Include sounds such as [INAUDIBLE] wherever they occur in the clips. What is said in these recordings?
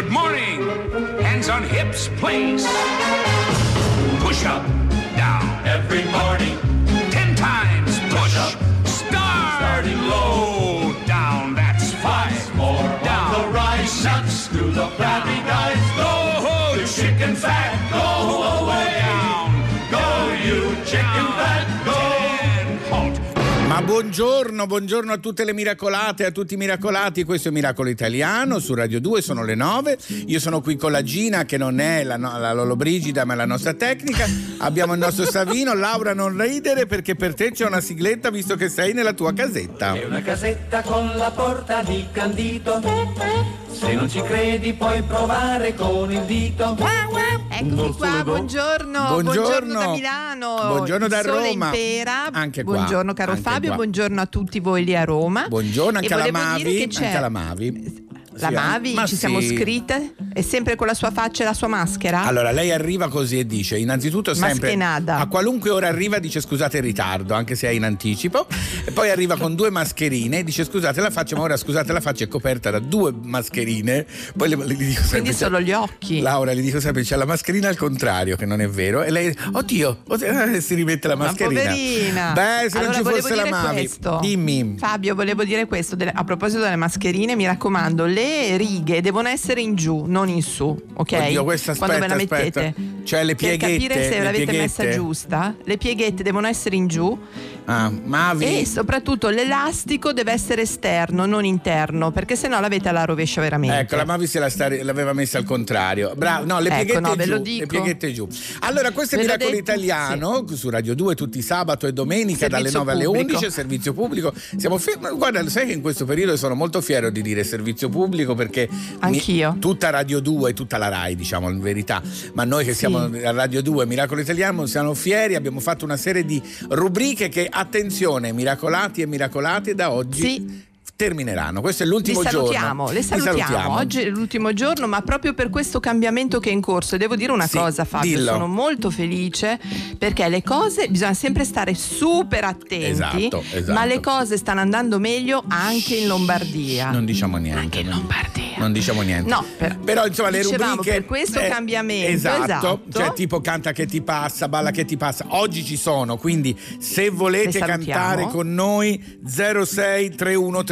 Good morning. Hands on hips, place. Push up, down. Every morning. Ten times push. up. Start. Starting low. Down. That's five. More down. The rise. Six. To the flabby guys. Buongiorno, buongiorno a tutte le miracolate, a tutti i miracolati. Questo è Miracolo Italiano su Radio 2, sono le 9. Io sono qui con la Gina che non è la, la Lolo Brigida ma è la nostra tecnica. Abbiamo il nostro Savino, Laura non ridere perché per te c'è una sigletta visto che sei nella tua casetta. È una casetta con la porta di candito. Se non ci credi puoi provare con il dito. Eccomi qua, buongiorno, Buongiorno. da Milano, Buongiorno da Roma. Anche qua, buongiorno caro anche Fabio, qua. buongiorno a tutti voi lì a Roma. Buongiorno anche E alla volevo dire Mavi, che c'è anche alla Mavi. La Sì, Mavi, ma ci siamo sì. scritte? È sempre con la sua faccia e la sua maschera? Allora, lei arriva così e dice, innanzitutto sempre Maschenada. a qualunque ora arriva dice scusate il ritardo, anche se è in anticipo, e poi arriva con due mascherine e dice scusate la faccia, ma ora scusate la faccia è coperta da due mascherine, poi le, le dico sempre Quindi solo gli occhi. Laura gli dico sempre c'è la mascherina al contrario, che non è vero, e lei oddio, oddio, [LAUGHS] si rimette la Ma mascherina. poverina. Beh, se allora, non ci fosse la Mavi, questo. dimmi. Fabio, volevo dire questo. a proposito delle mascherine, mi raccomando, le righe devono essere in giù, non in su, ok? Oddio, questa Quando ve la aspetta, mettete. aspetta. Cioè, le Per pieghette, capire se le l'avete messa pieghette. giusta, le pieghette devono essere in giù Ah, Mavi. e soprattutto l'elastico deve essere esterno, non interno, perché sennò l'avete alla rovescia veramente. Ecco, la Mavi se la sta- l'aveva messa al contrario. Bravo, no, le Ecco, pieghette no, ve giù. lo Le dico. pieghette giù. Allora, questo è Ve l'ho Miracolo detto, Italiano su Radio 2 tutti sabato e domenica dalle Servizio 9 alle pubblico. 11, servizio pubblico. Siamo fe- ma guarda, sai che in questo periodo sono molto fiero di dire servizio pubblico perché mi- Anch'io. tutta Radio 2 e tutta la RAI, diciamo in verità, ma noi che Sì. siamo a Radio 2 Miracolo Italiano siamo fieri, abbiamo fatto una serie di rubriche che attenzione, miracolati e miracolate da oggi Sì. Termineranno. Questo è l'ultimo salutiamo, giorno. le Li salutiamo. Oggi è l'ultimo giorno, ma proprio per questo cambiamento che è in corso. E devo dire una Sì, cosa, Fabio, dillo. sono molto felice perché le cose bisogna sempre stare super attenti. Esatto, esatto. Ma le cose stanno andando meglio anche in Lombardia. Non diciamo niente. Anche in Lombardia. Non diciamo niente. No, per- però insomma le rubriche per questo cambiamento, Esatto, esatto. cioè tipo canta che ti passa, balla che ti passa. Oggi ci sono, quindi se volete Le salutiamo. cantare con noi 063131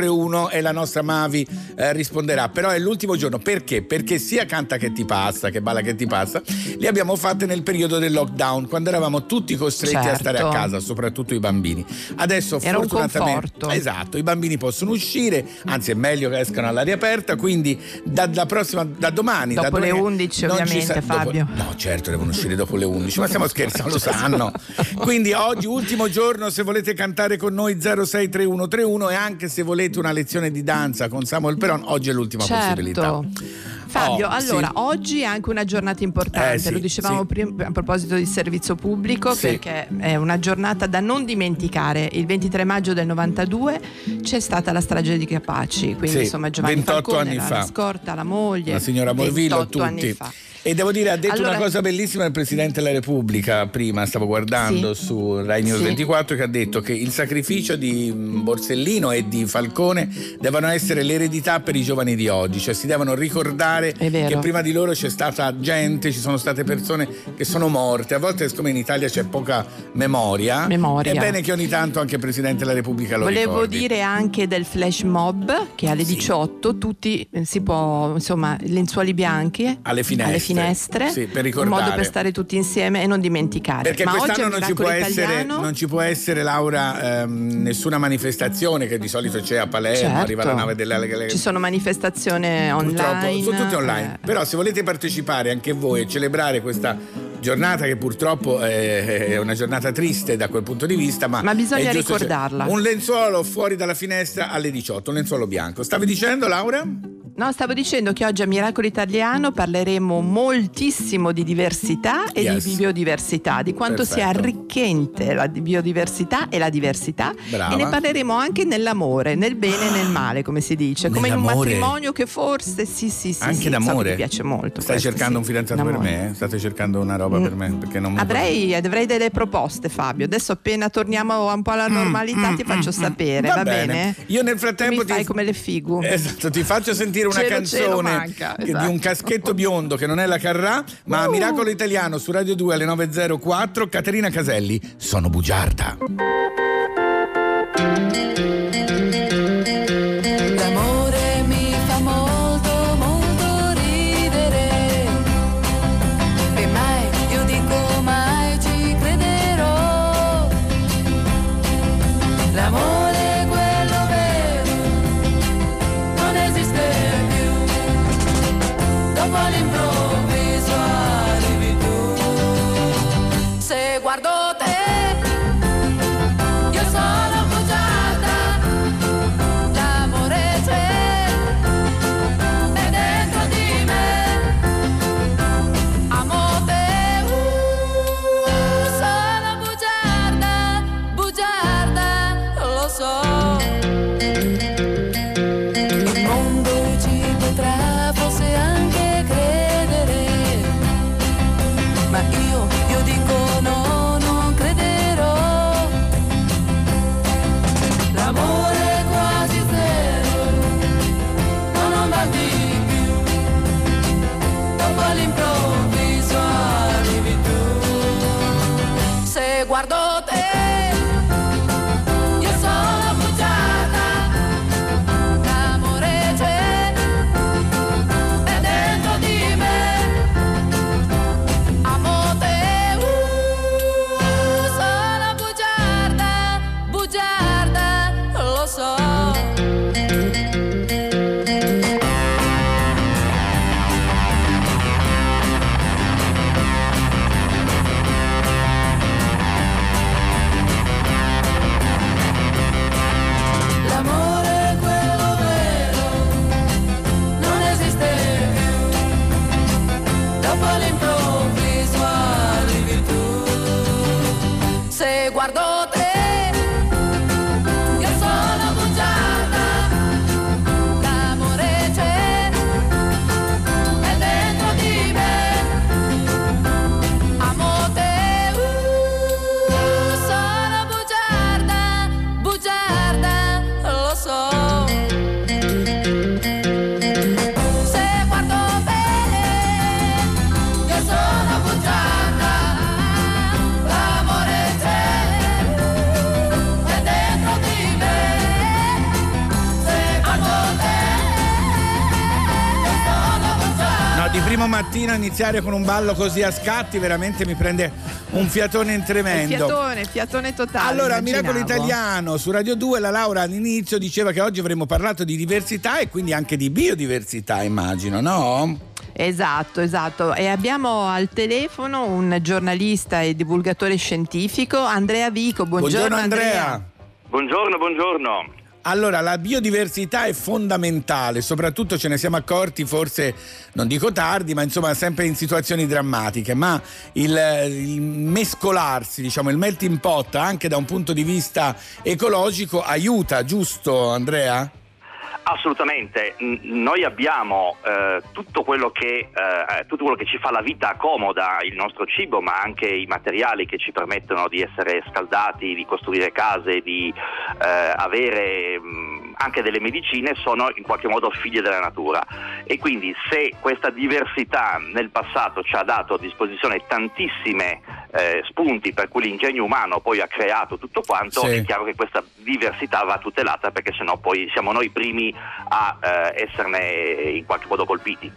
e la nostra Mavi eh, risponderà. Però è l'ultimo giorno perché? Perché sia canta che ti passa che balla che ti passa, li abbiamo fatte nel periodo del lockdown, quando eravamo tutti costretti a Certo. stare a casa, soprattutto i bambini. Adesso Era un fortunatamente. Esatto, i bambini possono uscire, anzi è meglio che escano all'aria aperta, quindi da, da prossima, da domani. da Dopo le domani- 11 non ci ovviamente, dopo- Fabio. no, certo, devono uscire dopo le 11, ma stiamo scherzando, lo sanno. [LAUGHS] Quindi oggi, ultimo giorno, se volete cantare con noi 063131 e anche se volete una lezione di danza con Samuel Peron, oggi è l'ultima possibilità. Certo. Fabio, Oh, allora, sì. oggi è anche una giornata importante, Eh, sì, lo dicevamo sì. prima a proposito di servizio pubblico, perché è una giornata da non dimenticare. Il 23 maggio del 92 c'è stata la strage di Capaci, quindi insomma Giovanni 28 Falcone, anni la, fa. la scorta, la moglie. La signora Morvillo, 28 anni tutti. fa. E devo dire, ha detto Allora- una cosa bellissima il Presidente della Repubblica prima, stavo guardando Sì. su Rai News Sì. 24, che ha detto che il sacrificio di Borsellino e di Falcone devono essere l'eredità per i giovani di oggi, cioè si devono ricordare che prima di loro c'è stata gente, ci sono state persone che sono morte, a volte siccome in Italia c'è poca memoria, Memoria. è bene che ogni tanto anche il Presidente della Repubblica lo Volevo ricordi. dire anche del flash mob che alle Sì. 18 tutti eh, si può, insomma, lenzuoli bianche Alle finestre. alle finestre, Sì, per un modo per stare tutti insieme e non dimenticare. Perché Ma quest'anno non ci, essere, non ci può essere, Laura, ehm, nessuna manifestazione che di solito c'è a Palermo, Certo. arriva la nave delle Alleghe. Ci sono manifestazioni Purtroppo online. sono tutte online. eh, Però se volete partecipare anche voi e celebrare questa giornata che purtroppo è una giornata triste da quel punto di vista, ma, Ma bisogna giusto, cioè, ricordarla. un lenzuolo fuori dalla finestra alle 18, un lenzuolo bianco. Stavi dicendo Laura? No, stavo dicendo che oggi a Miracolo Italiano parleremo moltissimo di diversità e Yes. di biodiversità, di quanto sia Perfetto. arricchente la di- biodiversità e la diversità. Brava. E ne parleremo anche nell'amore, nel bene e nel male, come si dice, come in un Nell'amore? matrimonio che forse sì, sì, sì. Anche sì, so d'amore. ti piace molto. Stai questo, cercando sì. un fidanzato per L'amore. me? eh? State cercando una roba per me? Perché non mi Avrei, avrei delle proposte, Fabio. Adesso appena torniamo un po' alla normalità ti faccio sapere, va, Mm, bene. Io nel frattempo Tu mi fai ti come le figu. Esatto, ti faccio sentire una Cielo, canzone manca, che- di esatto. un caschetto biondo che non è la Carrà, ma Uh. Miracolo Italiano su Radio 2 alle 9.04, Caterina Caselli, sono bugiarda. Tu. Primo mattino iniziare con un ballo così a scatti veramente mi prende un fiatone in tremendo. Fiatone, fiatone totale. Allora, immaginavo. Miracolo Italiano su Radio 2, la Laura all'inizio diceva che oggi avremmo parlato di diversità e quindi anche di biodiversità, immagino, no? Esatto, esatto. E abbiamo al telefono un giornalista e divulgatore scientifico, Andrea Vico. Buongiorno, Andrea. Buongiorno, buongiorno. Allora, la biodiversità è fondamentale, soprattutto ce ne siamo accorti forse, non dico tardi, ma insomma sempre in situazioni drammatiche, ma il, il mescolarsi, diciamo, il melting pot anche da un punto di vista ecologico aiuta, giusto Andrea? Assolutamente, noi abbiamo eh, tutto, quello che, eh, tutto quello che ci fa la vita comoda, il nostro cibo, ma anche i materiali che ci permettono di essere scaldati, di costruire case, di eh, avere mh, anche delle medicine, sono in qualche modo figlie della natura. E quindi se questa diversità nel passato ci ha dato a disposizione tantissime eh, spunti per cui l'ingegno umano poi ha creato tutto quanto, Sì. è chiaro che questa diversità va tutelata perché sennò poi siamo noi primi a eh, esserne in qualche modo colpiti.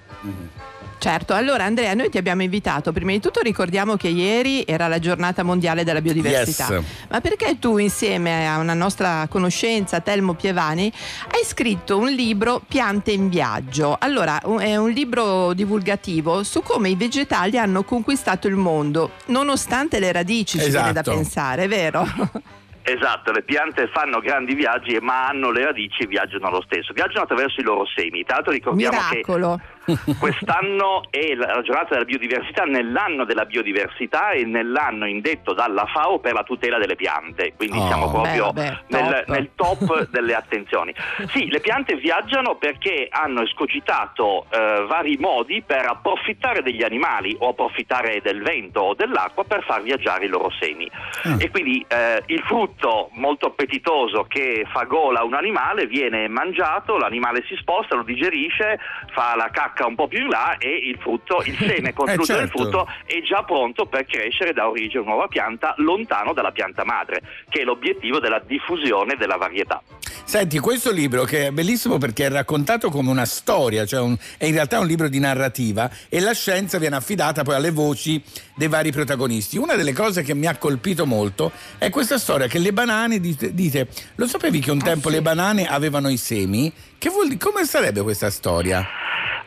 Certo, allora Andrea, noi ti abbiamo invitato. Prima di tutto ricordiamo che ieri era la giornata mondiale della biodiversità. Yes. Ma perché tu, insieme a una nostra conoscenza, Telmo Pievani, hai scritto un libro Piante in viaggio? Allora, è un libro divulgativo su come i vegetali hanno conquistato il mondo, nonostante le radici, ci viene da Esatto. pensare, vero? [LAUGHS] Esatto, le piante fanno grandi viaggi ma hanno le radici e viaggiano lo stesso, viaggiano attraverso i loro semi. Tra l'altro ricordiamo che Miracolo. [LAUGHS] Quest'anno è la giornata della biodiversità nell'anno della biodiversità e nell'anno indetto dalla FAO per la tutela delle piante, quindi Oh. siamo proprio Beh, nel, top. nel top delle attenzioni. Sì, le piante viaggiano perché hanno escogitato eh, vari modi per approfittare degli animali o approfittare del vento o dell'acqua per far viaggiare i loro semi. Ah. E quindi eh, il frutto molto appetitoso che fa gola a un animale viene mangiato, l'animale si sposta, lo digerisce, fa la cacca un po' più in là e il frutto, il seme [LAUGHS] contenuto nel certo. frutto è già pronto per crescere da origine nuova pianta lontano dalla pianta madre, che è l'obiettivo della diffusione della varietà. Senti, questo libro che è bellissimo perché è raccontato come una storia, cioè un- è in realtà un libro di narrativa e la scienza viene affidata poi alle voci dei vari protagonisti. Una delle cose che mi ha colpito molto è questa storia che le banane, dite, dite, lo sapevi che un tempo le banane avevano i semi? Che vuol come sarebbe questa storia?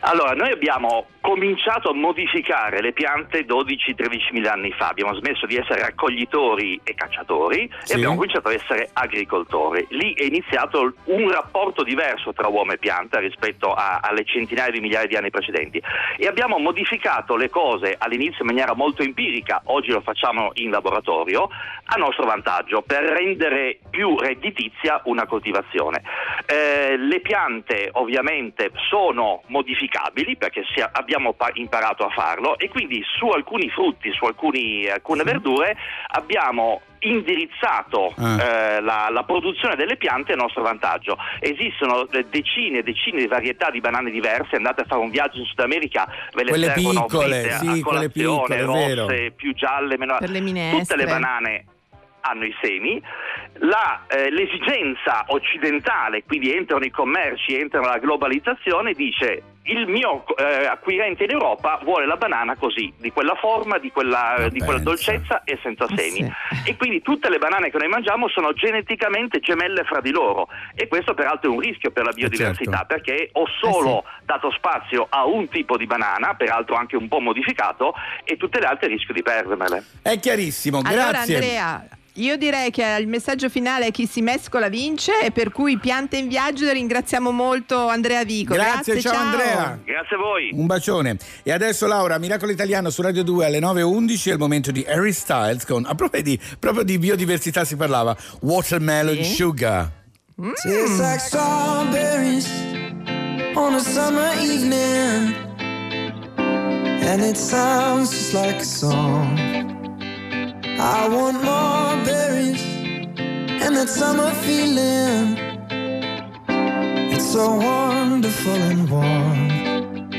Allora, noi abbiamo cominciato a modificare le piante 12-13 mila anni fa, abbiamo smesso di essere raccoglitori e cacciatori Sì. e abbiamo cominciato ad essere agricoltori. Lì è iniziato un rapporto diverso tra uomo e pianta rispetto a- alle centinaia di migliaia di anni precedenti e abbiamo modificato le cose all'inizio in maniera molto empirica, oggi lo facciamo in laboratorio, a nostro vantaggio per rendere più redditizia una coltivazione. Eh, le piante ovviamente sono modificabili perché abbiamo pa- imparato a farlo e quindi su alcuni frutti, su alcuni- alcune verdure abbiamo indirizzato Ah. eh, la, la produzione delle piante a nostro vantaggio. Esistono eh, decine e decine di varietà di banane diverse, andate a fare un viaggio in Sud America, ve le Quelle servono piccole, fritte sì, a quelle colazione, piccole, rosse, più gialle, meno... Per le tutte le banane hanno i semi, La, eh, l'esigenza occidentale, quindi entrano i commerci, entra la globalizzazione, dice il mio eh, acquirente in Europa vuole la banana così, di quella forma, di quella, Ma di quella dolcezza e senza Eh semi. sì. E quindi tutte le banane che noi mangiamo sono geneticamente gemelle fra di loro e questo peraltro è un rischio per la biodiversità certo. perché ho solo dato spazio a un tipo di banana, peraltro anche un po' modificato, e tutte le altre rischio di perdermele. È chiarissimo, Allora grazie. Andrea, io direi che il messaggio finale è chi si mescola vince e per cui piante in viaggio ringraziamo molto Andrea Vico. Grazie, ciao Andrea. Grazie a voi. Un bacione. E adesso Laura, Miracolo Italiano su Radio 2 alle 9.11 è il momento di Harry Styles con, a proposito di, proprio di biodiversità si parlava, Watermelon Sì. Sugar. Tastes like strawberries on a summer evening, and it sounds just like a song. I want more berries and that summer feeling. It's so wonderful and warm.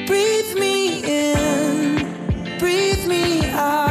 Breathe me in, breathe me out.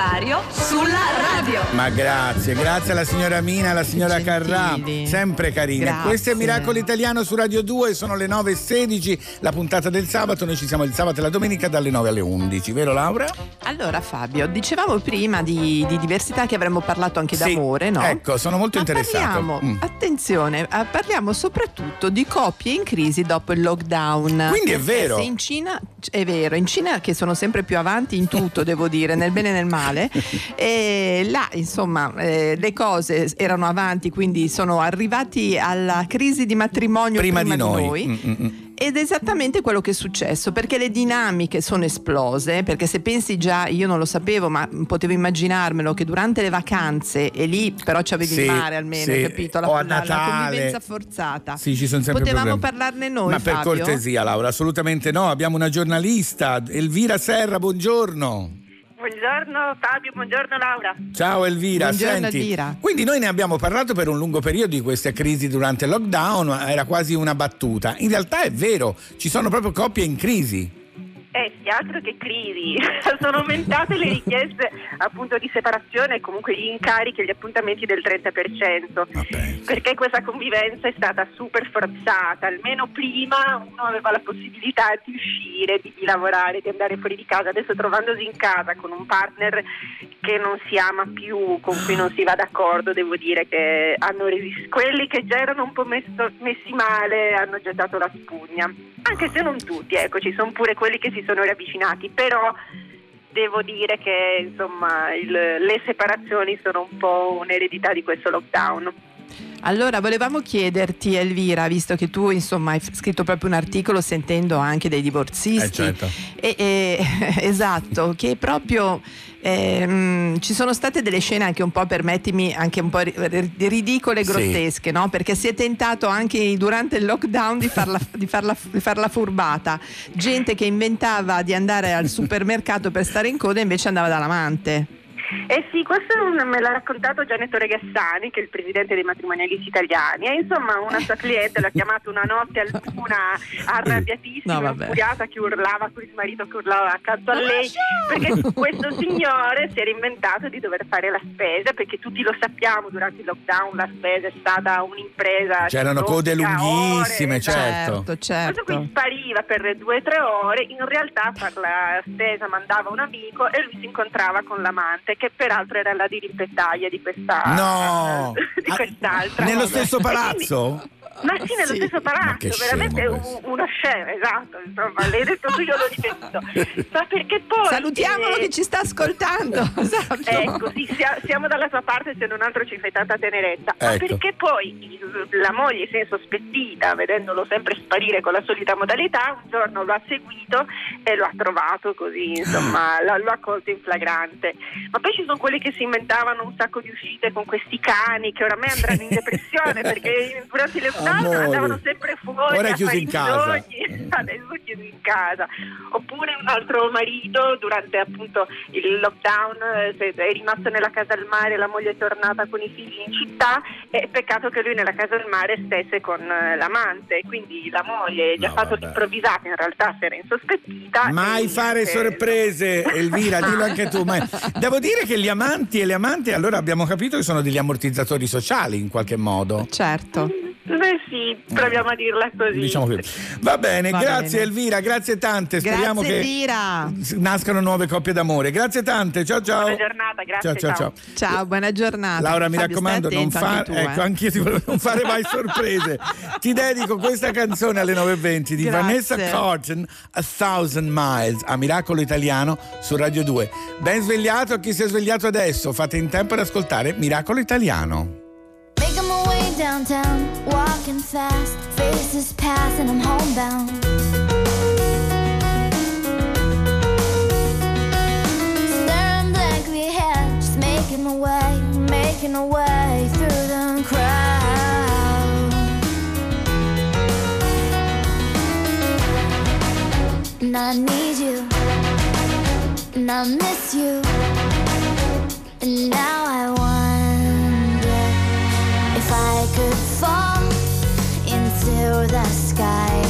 Sipario sulla radio. Ma grazie, grazie alla signora Mina alla signora Carrà, sempre carine. Grazie. Questo è Miracolo Italiano su Radio 2, sono le 9.16, la puntata del sabato, noi ci siamo il sabato e la domenica dalle 9 alle 11, vero Laura? Allora Fabio, dicevamo prima di, di diversità che avremmo parlato anche Sì, d'amore, no? ecco, sono molto Ma interessato. Parliamo, Mm. attenzione, eh, parliamo soprattutto di coppie in crisi dopo il lockdown. Quindi è Perché vero. se in Cina, è vero, in Cina che sono sempre più avanti in tutto, devo dire, nel bene e nel male, [LAUGHS] e là insomma eh, le cose erano avanti, quindi sono arrivati alla crisi di matrimonio Prima, prima, di noi. noi. Mm, mm, mm. Ed è esattamente quello che è successo, perché le dinamiche sono esplose, perché se pensi già, io non lo sapevo, ma potevo immaginarmelo, che durante le vacanze, e lì però c'avevi Sì, il mare almeno, sì. hai capito? La, O a la- la Natale. convivenza forzata. Sì, ci sono sempre Potevamo problemi. parlarne noi, Ma per Fabio? cortesia Laura, assolutamente no, abbiamo una giornalista, Elvira Serra, buongiorno. Buongiorno Fabio, buongiorno Laura. Ciao Elvira, Buongiorno, senti. Elvira. Quindi noi ne abbiamo parlato per un lungo periodo di queste crisi durante il lockdown, era quasi una battuta. In realtà è vero, ci sono proprio coppie in crisi. Eh sì, altro che crisi, [LAUGHS] sono aumentate le richieste appunto di separazione e comunque gli incarichi e gli appuntamenti del 30%. Vabbè. Perché questa convivenza è stata super forzata, almeno prima uno aveva la possibilità di uscire, di, di lavorare, di andare fuori di casa, adesso trovandosi in casa con un partner che non si ama più, con cui non si va d'accordo, devo dire che hanno resistito, quelli che già erano un po' messo- messi male hanno gettato la spugna, anche se non tutti, ecco, ci sono pure quelli che si sono riavvicinati, però devo dire che insomma il- le separazioni sono un po' un'eredità di questo lockdown. Allora, volevamo chiederti, Elvira, visto che tu insomma hai scritto proprio un articolo sentendo anche dei divorzisti. Eh, certo. E- e- [LAUGHS] esatto, che proprio ehm, ci sono state delle scene anche un po', permettimi, anche un po' ri- ri- ridicole e Sì. grottesche, no? Perché si è tentato anche durante il lockdown di farla, [LAUGHS] di farla- di farla furbata. Gente che inventava di andare al supermercato per stare in coda e invece andava dall'amante. Eh sì, questo un- me l'ha raccontato Gianetto Regassani, che è il presidente dei matrimonialisti italiani. E insomma, una sua [LAUGHS] cliente l'ha chiamato una notte a luna arrabbiatissima, No, vabbè. infuriata, che urlava con il marito che urlava accanto a lei, perché questo signore si era inventato di dover fare la spesa, perché tutti lo sappiamo, durante il lockdown la spesa è stata un'impresa. C'erano code lunghissime, ore, certo. certo. Questo qui spariva per due o tre ore, in realtà far la spesa mandava un amico e lui si incontrava con l'amante, che peraltro era la dirimpettaia di questa No! [LAUGHS] di Ah, quest'altra. Nello stesso palazzo? Ma sì, nello Sì. stesso Ma palazzo, veramente scemo un- questo. uno scemo, esatto, insomma, l'hai detto tu, io l'ho ripetuto. [LAUGHS] Ma perché poi... Salutiamolo eh, che ci sta ascoltando. [LAUGHS] esatto. Ecco, sì, sia- siamo dalla sua parte se non altro ci fai tanta tenerezza. Ma Ecco. perché poi la moglie si è sospettita, vedendolo sempre sparire con la solita modalità, un giorno lo ha seguito e lo ha trovato così, insomma, [LAUGHS] lo, lo ha colto in flagrante. Ma poi ci sono quelli che si inventavano un sacco di uscite con questi cani che oramai andranno in depressione perché durante il Amore. andavano sempre fuori. Ora è a chiuso in casa. bisogni. Adesso è chiuso in casa. Oppure un altro marito durante appunto il lockdown eh, è rimasto nella casa al mare, la moglie è tornata con i figli in città e peccato che lui nella casa al mare stesse con eh, l'amante, quindi la moglie gli ha No, fatto vabbè. l'improvvisata, in realtà si era insospettita. Mai fare sorprese, [LAUGHS] Elvira, dillo anche tu. Ma devo dire che gli amanti e le amanti, allora abbiamo capito che sono degli ammortizzatori sociali in qualche modo. Certo. Beh sì, proviamo a dirla così. Diciamo così. Va bene, Va grazie bene. Elvira, grazie tante. Speriamo Grazie che Elvira. nascano nuove coppie d'amore. Grazie tante, ciao ciao. Buona giornata, grazie, Ciao ciao ciao. ciao. Buona giornata. Laura, mi Fabio, raccomando, non, attento fa- anche tu, ecco, eh. anch'io ti volevo non fare mai sorprese. [LAUGHS] ti dedico questa canzone alle 9.20 di Grazie. Vanessa Carlton, A Thousand Miles, a Miracolo Italiano su Radio 2. Ben svegliato a chi si è svegliato adesso, fate in tempo ad ascoltare Miracolo Italiano. Downtown, walking fast, faces pass and I'm homebound. Staring blankly ahead, just making my way, making my way through the crowd. And I need you, and I miss you, and now I sky.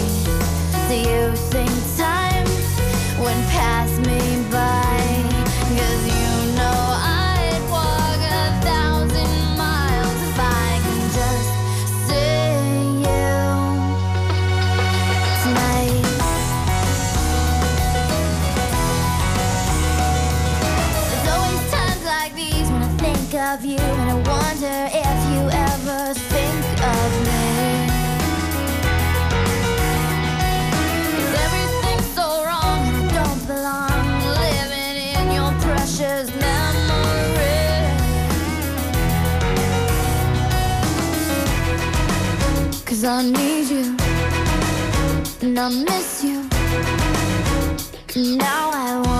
Do you think time went past me by. Cause I need you, and I miss you. Now I wonder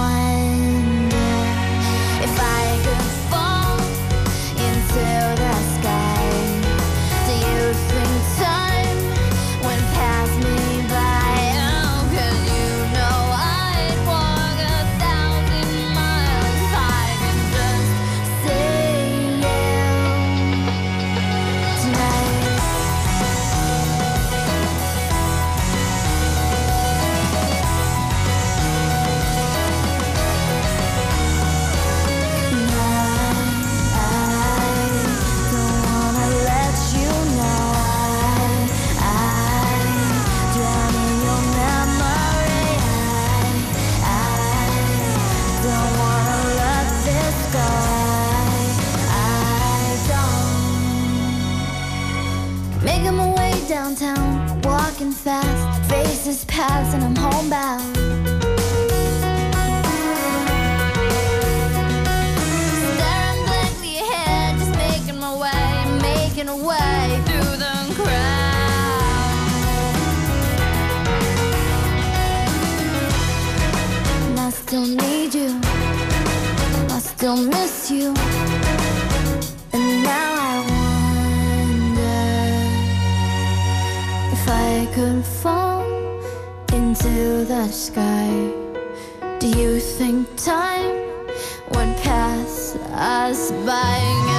fast, faces pass, and I'm homebound. Staring blankly ahead, just making my way, making a way through the crowd. And I still need you, I still miss you, and now I wonder if I could fall into the sky. Do you think time would pass us by?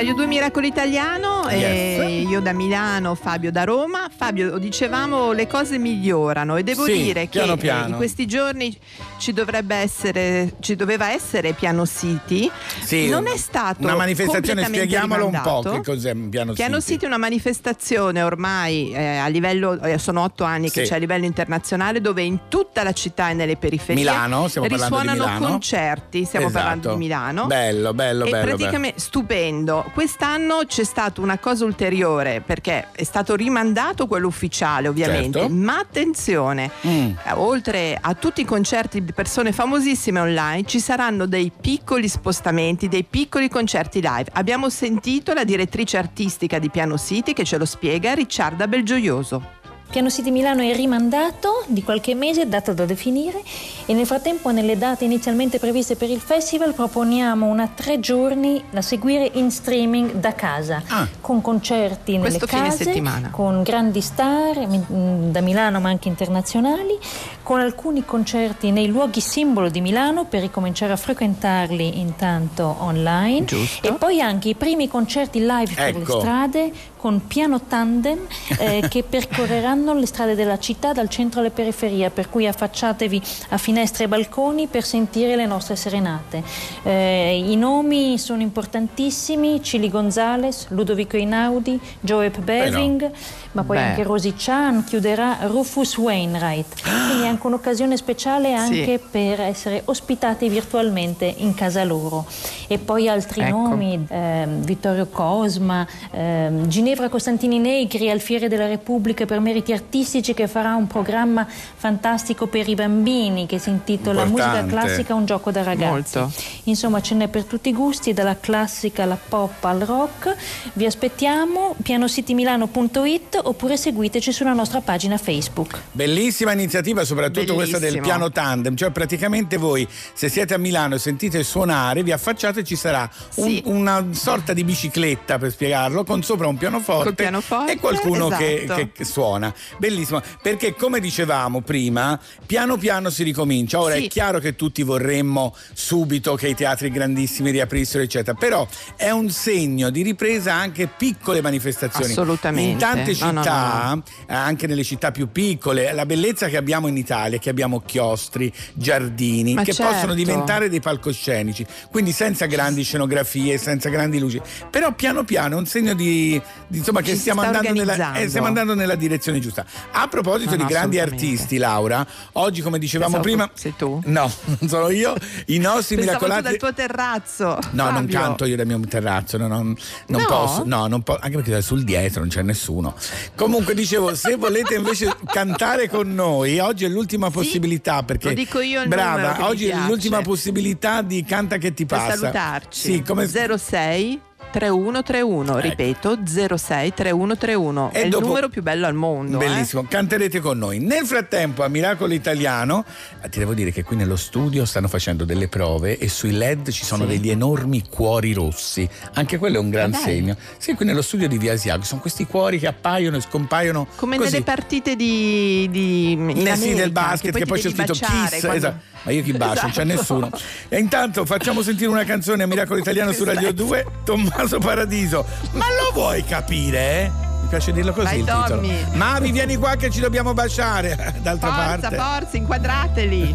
Radio 2 Miracolo Italiano, e Yes. io da Milano, Fabio da Roma. Fabio, dicevamo le cose migliorano e devo Sì, dire che piano eh, piano. in questi giorni ci dovrebbe essere, ci doveva essere Piano City. Sì, non è stato una manifestazione, spieghiamolo un po' rimandato. che cos'è piano, Piano City. City è una manifestazione ormai eh, a livello, eh, sono otto anni che Sì. c'è a livello internazionale dove in tutta la città e nelle periferie Milano, stiamo risuonano Milano. concerti, stiamo Esatto. parlando di Milano. Bello, bello, E bello. bello. praticamente stupendo. Quest'anno c'è stata una cosa ulteriore perché è stato rimandato quello ufficiale, ovviamente. Certo. Ma attenzione, Mm. eh, oltre a tutti i concerti di persone famosissime online, ci saranno dei piccoli spostamenti, dei piccoli concerti live. Abbiamo sentito la direttrice artistica di Piano City che ce lo spiega, Ricciarda Belgioioso. Piano City Milano è rimandato di qualche mese, data da definire, e nel frattempo nelle date inizialmente previste per il festival proponiamo una tre giorni da seguire in streaming da casa, Ah. con concerti nelle case, settimana. con grandi star mm, da Milano ma anche internazionali, con alcuni concerti nei luoghi simbolo di Milano per ricominciare a frequentarli intanto online Giusto. e poi anche i primi concerti live per le Ecco. strade con piano tandem eh, [LAUGHS] che percorreranno le strade della città dal centro alle periferie, per cui affacciatevi a finestre e balconi per sentire le nostre serenate. Eh, I nomi sono importantissimi, Cili Gonzales, Ludovico Einaudi, Joep Beving, ma poi Beh. anche Rosy Chan, chiuderà Rufus Wainwright. Quindi è anche un'occasione speciale anche per essere ospitati virtualmente in casa loro. e poi altri Ecco. nomi, ehm, Vittorio Cosma, ehm, Ginevra Costantini Negri, Alfiere della Repubblica per meriti artistici che farà un programma fantastico per i bambini che si intitola Musica Importante. classica, un gioco da ragazzi. Molto. Insomma ce n'è per tutti i gusti, dalla classica alla pop al rock. Vi aspettiamo pianocitymilano.it oppure seguiteci sulla nostra pagina Facebook. Bellissima iniziativa, soprattutto questa del Bellissimo. piano tandem, cioè praticamente voi se siete a Milano e sentite suonare, vi affacciate e ci sarà un- Sì. una sorta di bicicletta per spiegarlo, con sopra un pianoforte, pianoforte, e qualcuno che, esatto. che- che suona. Bellissimo, perché come dicevamo prima, piano piano si ricomincia. Ora Sì. è chiaro che tutti vorremmo subito che i teatri grandissimi riaprissero, eccetera, però è un segno di ripresa anche piccole manifestazioni. Assolutamente. In tante no, città, no. eh, anche nelle città più piccole, la bellezza che abbiamo in Italia che abbiamo chiostri, giardini Ma che certo. possono diventare dei palcoscenici, quindi senza grandi scenografie, senza grandi luci. Però piano piano è un segno di, di, insomma che Ci stiamo andando, nella, eh, stiamo andando nella direzione giusta. A proposito No, di no, grandi artisti, Laura, oggi come dicevamo Pensavo prima Sei tu? No, [LAUGHS] non sono io, i nostri Pensavo miracolati dal tuo terrazzo. No, non Fabio. canto io dal mio terrazzo, no, non, non No? posso, no, non po- anche perché sul dietro non c'è nessuno. Comunque dicevo, se volete invece cantare con noi, oggi è l'ultima possibilità perché lo dico io brava, oggi è l'ultima possibilità di canta che ti Per passa. salutarci. Sì, come 06 3131, ripeto 06 3131. E È il dopo- numero più bello al mondo. eh. Bellissimo, canterete con noi. Nel frattempo a Miracolo Italiano, eh, ti devo dire che qui nello studio stanno facendo delle prove e sui LED ci sono Sì. degli enormi cuori rossi. Anche quello è un gran dai. segno. Sì, qui nello studio di Via Asiago sono questi cuori che appaiono e scompaiono Come così. nelle partite di, di Eh sì, America, del basket, che poi, c'è scritto Kiss. quando- esatto. Ma io chi bacio, non c'è [LAUGHS] Esatto. nessuno. E intanto facciamo sentire una canzone a Miracolo Italiano su Radio 2, Tommaso Paradiso. Ma lo vuoi capire? eh? Mi piace dirlo così Vai, il titolo. Tommy. Mavi, vieni qua che ci dobbiamo baciare. [LAUGHS] D'altra Forza, parte. forza, inquadrateli. [LAUGHS]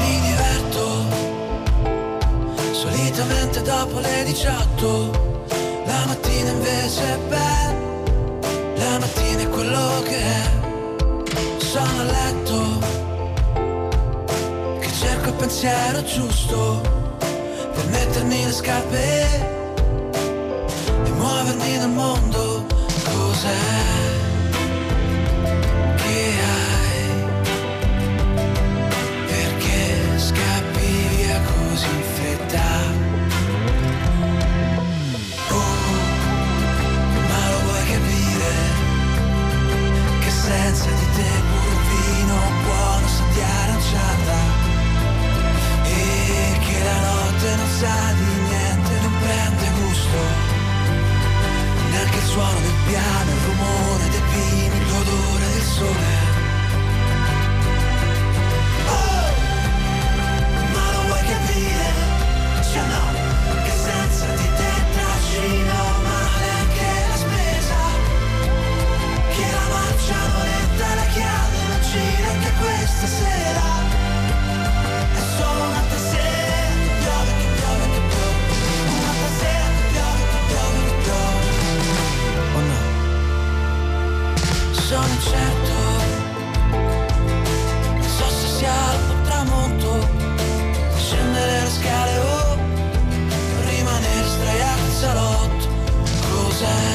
Mi diverto solitamente dopo le 18. La mattina invece è bella, la mattina è quello che è. Sono a letto, che cerco il pensiero giusto mettermi le scarpe e muovermi nel mondo. Cos'è che hai? Perché scappi via così sa di niente, non prende gusto. Neanche il suono del piano, il rumore dei pini, l'odore del sole. side.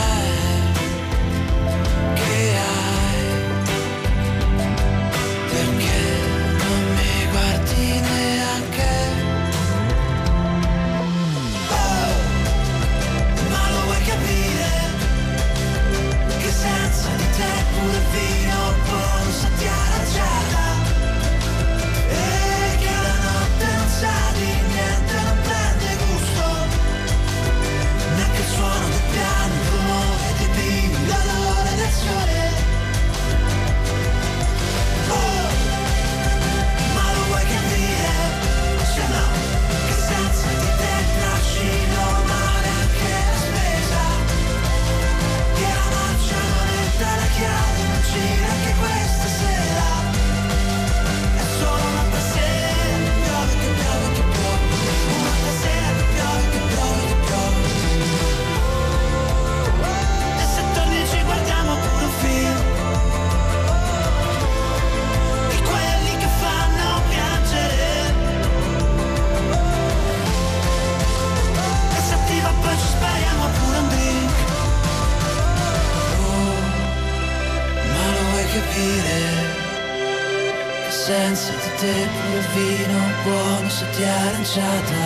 Ti è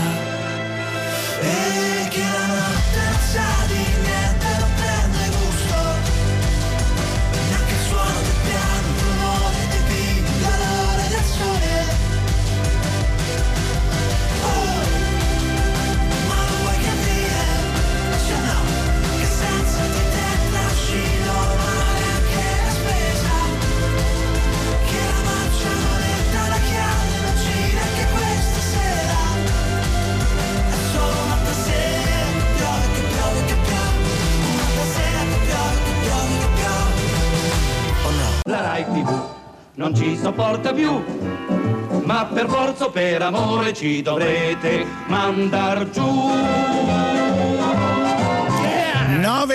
per amore ci dovrete mandar giù.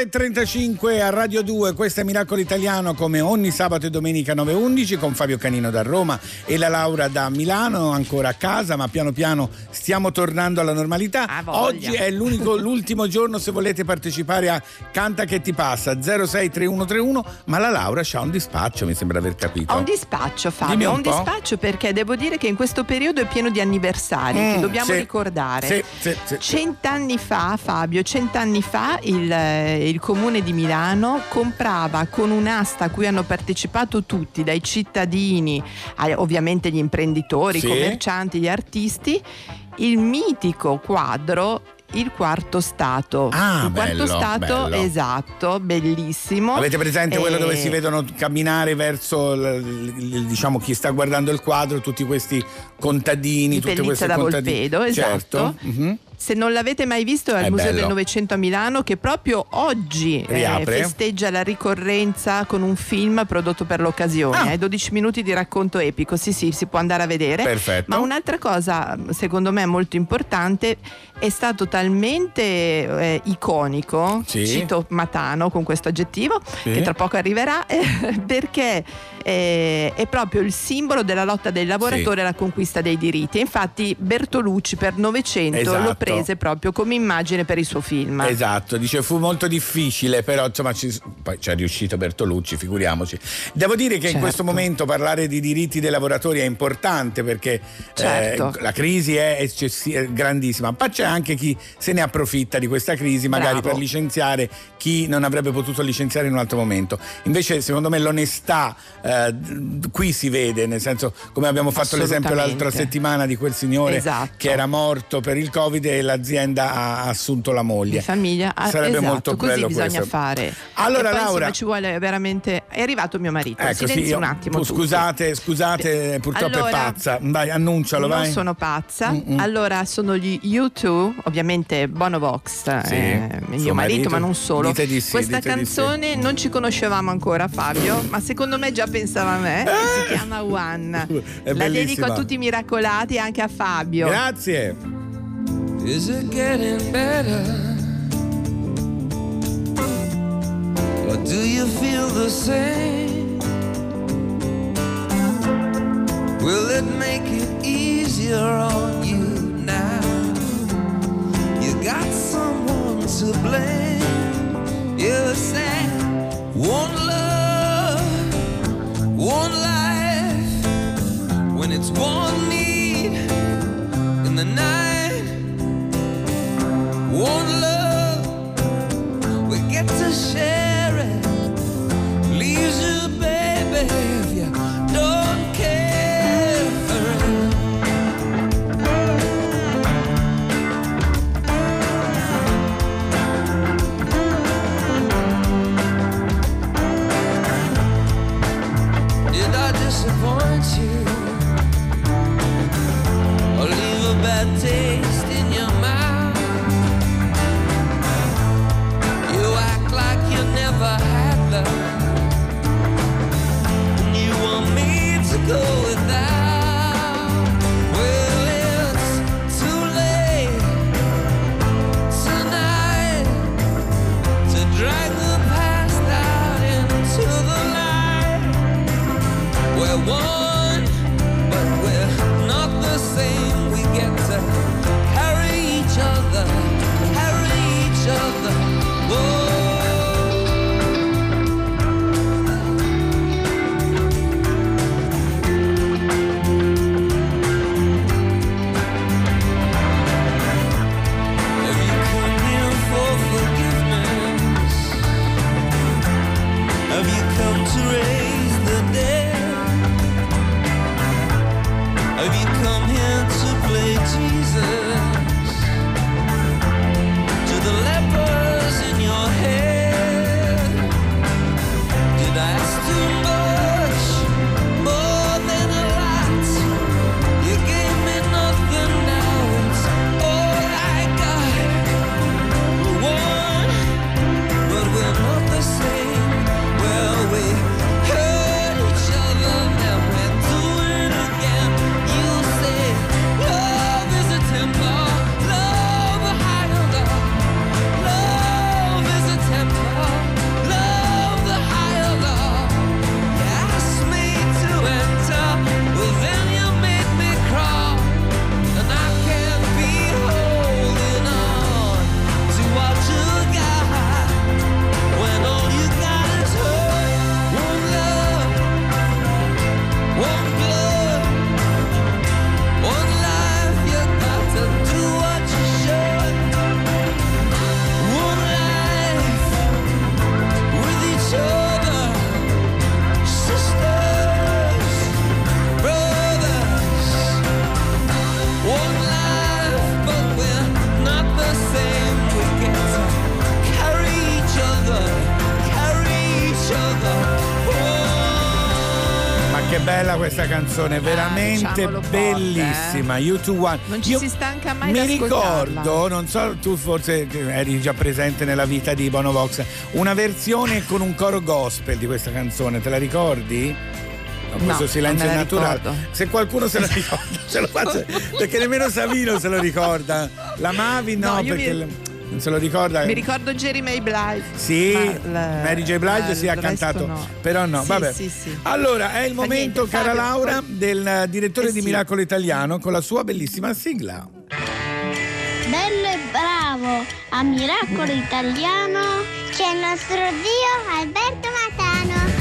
9.35 a Radio 2, questo è Miracolo Italiano come ogni sabato e domenica 9.11 con Fabio Canino da Roma e la Laura da Milano, ancora a casa, ma piano piano stiamo tornando alla normalità. voglia. Oggi è l'unico, [LAUGHS] l'ultimo giorno se volete partecipare a Canta che ti passa 063131, ma la Laura c'ha un dispaccio, mi sembra aver capito. Ho un dispaccio Fabio, un ho un po'. dispaccio perché devo dire che in questo periodo è pieno di anniversari Mm, che dobbiamo sì. ricordare. Sì, sì, sì. Cent'anni fa, Fabio, cent'anni fa il, eh, il comune di Milano comprava con un'asta a cui hanno partecipato tutti, dai cittadini, ovviamente gli imprenditori, Sì. i commercianti, gli artisti, il mitico quadro Il quarto stato. Ah, il quarto bello, stato, bello. esatto, bellissimo. Avete presente quello Eh, dove si vedono camminare verso diciamo chi sta guardando il quadro, tutti questi contadini, Pellizza queste da contadini. Volpedo, esatto. Certo. mhm. Se non l'avete mai visto è al È Museo bello. del Novecento a Milano che proprio oggi eh, festeggia la ricorrenza con un film prodotto per l'occasione. Ah. Hai 12 minuti di racconto epico, sì sì, si può andare a vedere. Perfetto. Ma un'altra cosa secondo me molto importante è stato talmente eh, iconico, Sì. cito Matano con questo aggettivo, Sì. che tra poco arriverà, [LAUGHS] eh, perché eh, è proprio il simbolo della lotta dei lavoratori alla conquista dei diritti. Infatti Bertolucci per Novecento Esatto. lo prese proprio come immagine per il suo film. Esatto, dice fu molto difficile, però insomma ci, poi ci è riuscito Bertolucci, figuriamoci. Devo dire che in Certo. questo momento parlare di diritti dei lavoratori è importante perché Certo. eh, la crisi è, eccessi- è grandissima, ma c'è anche chi se ne approfitta di questa crisi, magari Bravo. per licenziare chi non avrebbe potuto licenziare in un altro momento. Invece secondo me l'onestà eh, qui si vede, nel senso come abbiamo fatto l'esempio l'altra settimana di quel signore Esatto. che era morto per il Covid l'azienda ha assunto la moglie. Di famiglia ah, Sarebbe esatto, molto così bello bisogna questo. fare. Allora, poi, Laura- insomma, ci vuole veramente. È arrivato mio marito. Ecco, sì, io- un attimo. tutti. Scusate, scusate, purtroppo Allora, è pazza. Vai, annuncialo, non vai. sono pazza. Mm-mm. Allora, sono gli U2, ovviamente Bono Vox, Sì, eh, mio marito, marito. ma non solo. Sì, Questa di sì. canzone non ci conoscevamo ancora, Fabio, ma secondo me già pensava a me. Si chiama One. [LAUGHS] La dedico a tutti i miracolati e anche a Fabio. Grazie. Is it getting better? Or do you feel the same? Will it make it easier on you now? You got someone to blame. You say, one love, one life. When it's one need in the night. One love, we get to share it. Leaves you, baby, if you don't care. Did I disappoint you? Or leave a bad taste never had love. You want me to go without? Well, it's too late tonight to drag the past out into the. Where one canzone, veramente diciamolo forte, bellissima. You to One. Non ci Io si stanca mai Mi ricordo, non so, tu forse eri già presente nella vita di Bono Vox, una versione con un coro gospel di questa canzone, te la ricordi? No, questo silenzio la naturale. ricordo. Se qualcuno se lo ricorda, ce lo faccia, perché nemmeno Savino se lo ricorda. La Mavi no, No, perché mi- non se lo ricorda. Mi ricordo Jerry May Blige. Sì, la- Mary J. Blige ma sì, ha cantato, no. però no, Sì, vabbè. sì. Allora, è il momento, niente, cara Fabio, Laura, del eh, direttore Eh di sì. Miracolo Italiano con la sua bellissima sigla. Bello e bravo, a Miracolo Italiano c'è il nostro Dio Alberto Matano.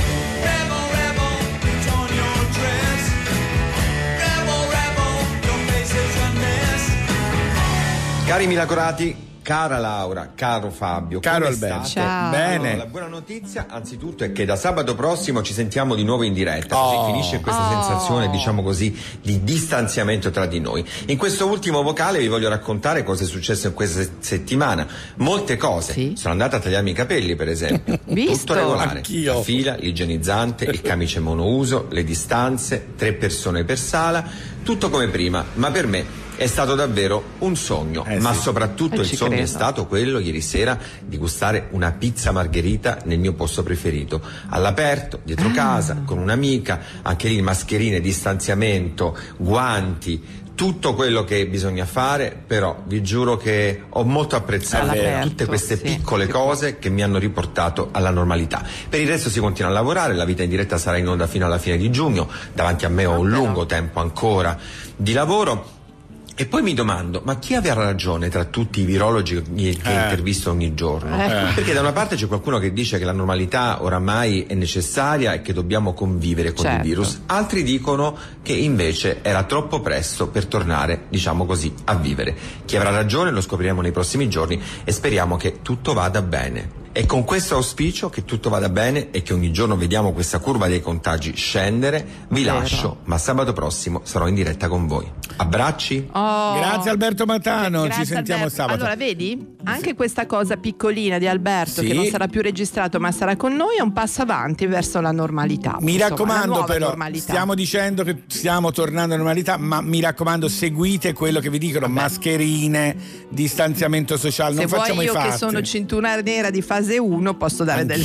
Cari miracolati, cara Laura, caro Fabio, Caro Alberto. state? Ciao. Bene. Allora, la buona notizia anzitutto è che da sabato prossimo ci sentiamo di nuovo in diretta, Oh. così finisce questa Oh. sensazione, diciamo così, di distanziamento tra di noi. In questo ultimo vocale vi voglio raccontare cosa è successo in questa se- settimana. Molte cose. Sì. Sono andata a tagliarmi i capelli, per esempio. [LAUGHS] Visto. Tutto regolare. Anch'io. La fila, l'igienizzante, il camice monouso, le distanze, tre persone per sala, tutto come prima, ma per me è stato davvero un sogno, Eh ma sì. soprattutto Eh, il sogno è credo. stato quello ieri sera di gustare una pizza margherita nel mio posto preferito, all'aperto, dietro Ah. casa, con un'amica, anche lì mascherine, distanziamento, guanti, tutto quello che bisogna fare, però vi giuro che ho molto apprezzato All'aperto, tutte queste sì. piccole cose che mi hanno riportato alla normalità. Per il resto si continua a lavorare, la vita in diretta sarà in onda fino alla fine di giugno, davanti a me ho un lungo tempo ancora di lavoro. E poi mi domando, ma chi aveva ragione tra tutti i virologi che che Eh. intervisto ogni giorno? Eh. Perché da una parte c'è qualcuno che dice che la normalità oramai è necessaria e che dobbiamo convivere con Certo. il virus, altri dicono che invece era troppo presto per tornare, diciamo così, a vivere. Chi avrà ragione lo scopriremo nei prossimi giorni e speriamo che tutto vada bene. E con questo auspicio che tutto vada bene e che ogni giorno vediamo questa curva dei contagi scendere, vi Vero. lascio, ma sabato prossimo sarò in diretta con voi. Abbracci. Oh. Grazie Alberto Matano, Grazie, ci sentiamo Alberto. sabato. Allora, vedi? Anche questa cosa piccolina di Alberto, Sì. che non sarà più registrato, ma sarà con noi, è un passo avanti verso la normalità. Mi Insomma, raccomando però, normalità. stiamo dicendo che stiamo tornando alla normalità, ma mi raccomando seguite quello che vi dicono, mascherine, distanziamento sociale, Se non facciamo vuoi i io fatti. che sono cintura nera di fase 1 posso dare del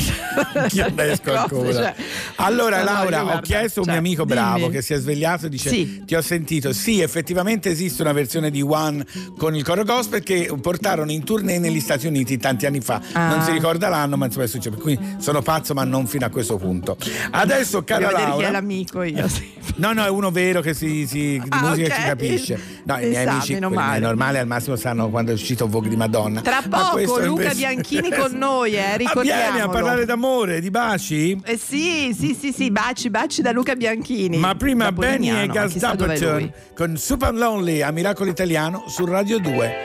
Io adesco [LAUGHS] ancora. cioè. allora Laura, ho chiesto a un cioè, mio amico bravo dimmi. che si è svegliato e dice Sì. ti ho sentito, sì effettivamente esiste una versione di One con il coro gospel che portarono in tournée negli Stati Uniti tanti anni fa, Ah. non si ricorda l'anno ma insomma è successo, cui sono pazzo ma non fino a questo punto. Adesso cara vedere chi è Laura... l'amico io. [LAUGHS] No, no, è uno vero che si, si- di Ah, musica ok. si capisce. No, i E miei amici, meno quelli male. normali al massimo sanno quando è uscito Vogue di Madonna. Tra poco Luca invece- Bianchini [LAUGHS] con noi, eh, Ah, vieni a parlare d'amore, di baci? Eh sì, sì, sì, sì, baci, baci da Luca Bianchini. Ma prima Benny e Gas. Dapperton con Super Lonely a Miracolo Italiano su Radio 2.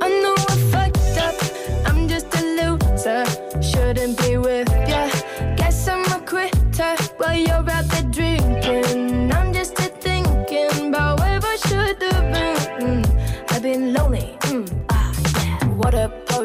I know I fucked up. I'm just a loser. Shouldn't be with ya.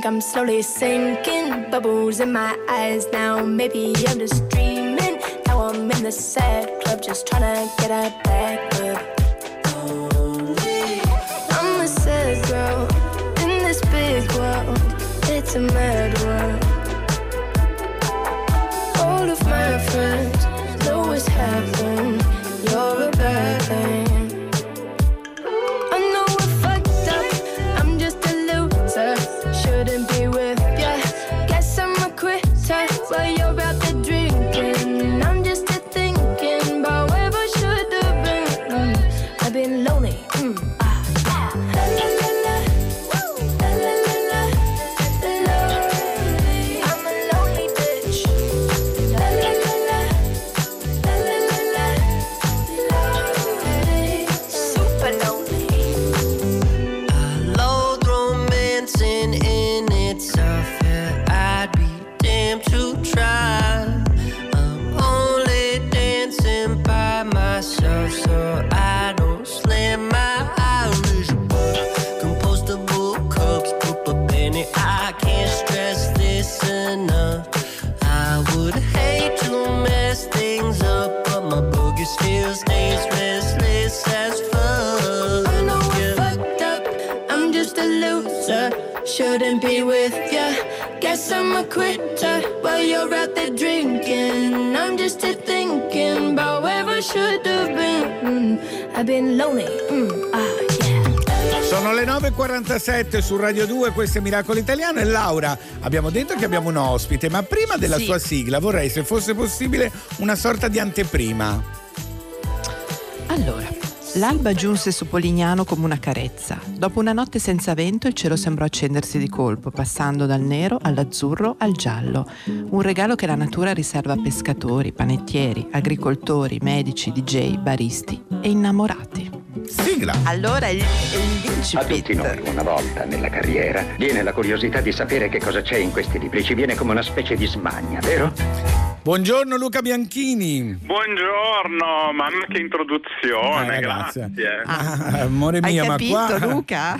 Think I'm slowly sinking. Bubbles in my eyes now. Maybe I'm just dreaming. Now I'm in the sad club, just trying to get a back up. I'm a sad girl in this big world. It's a mad I've been lonely. Mm, ah. Sono le 9.47 su Radio 2, questo è Miracolo Italiano e Laura, abbiamo detto che abbiamo un ospite, ma prima della Sì. sua sigla vorrei, se fosse possibile, una sorta di anteprima. L'alba giunse su Polignano come una carezza. Dopo una notte senza vento il cielo sembrò accendersi di colpo, passando dal nero all'azzurro al giallo. Un regalo che la natura riserva a pescatori, panettieri, agricoltori, medici, DJ, baristi e innamorati. Sigla! Allora il, il A tutti noi, una volta nella carriera, viene la curiosità di sapere che cosa c'è in questi libri. Ci viene come una specie di smania, vero? Buongiorno Luca Bianchini. Buongiorno, mamma che introduzione, Eh, grazie. Ah, amore mio, capito, ma qua... Luca?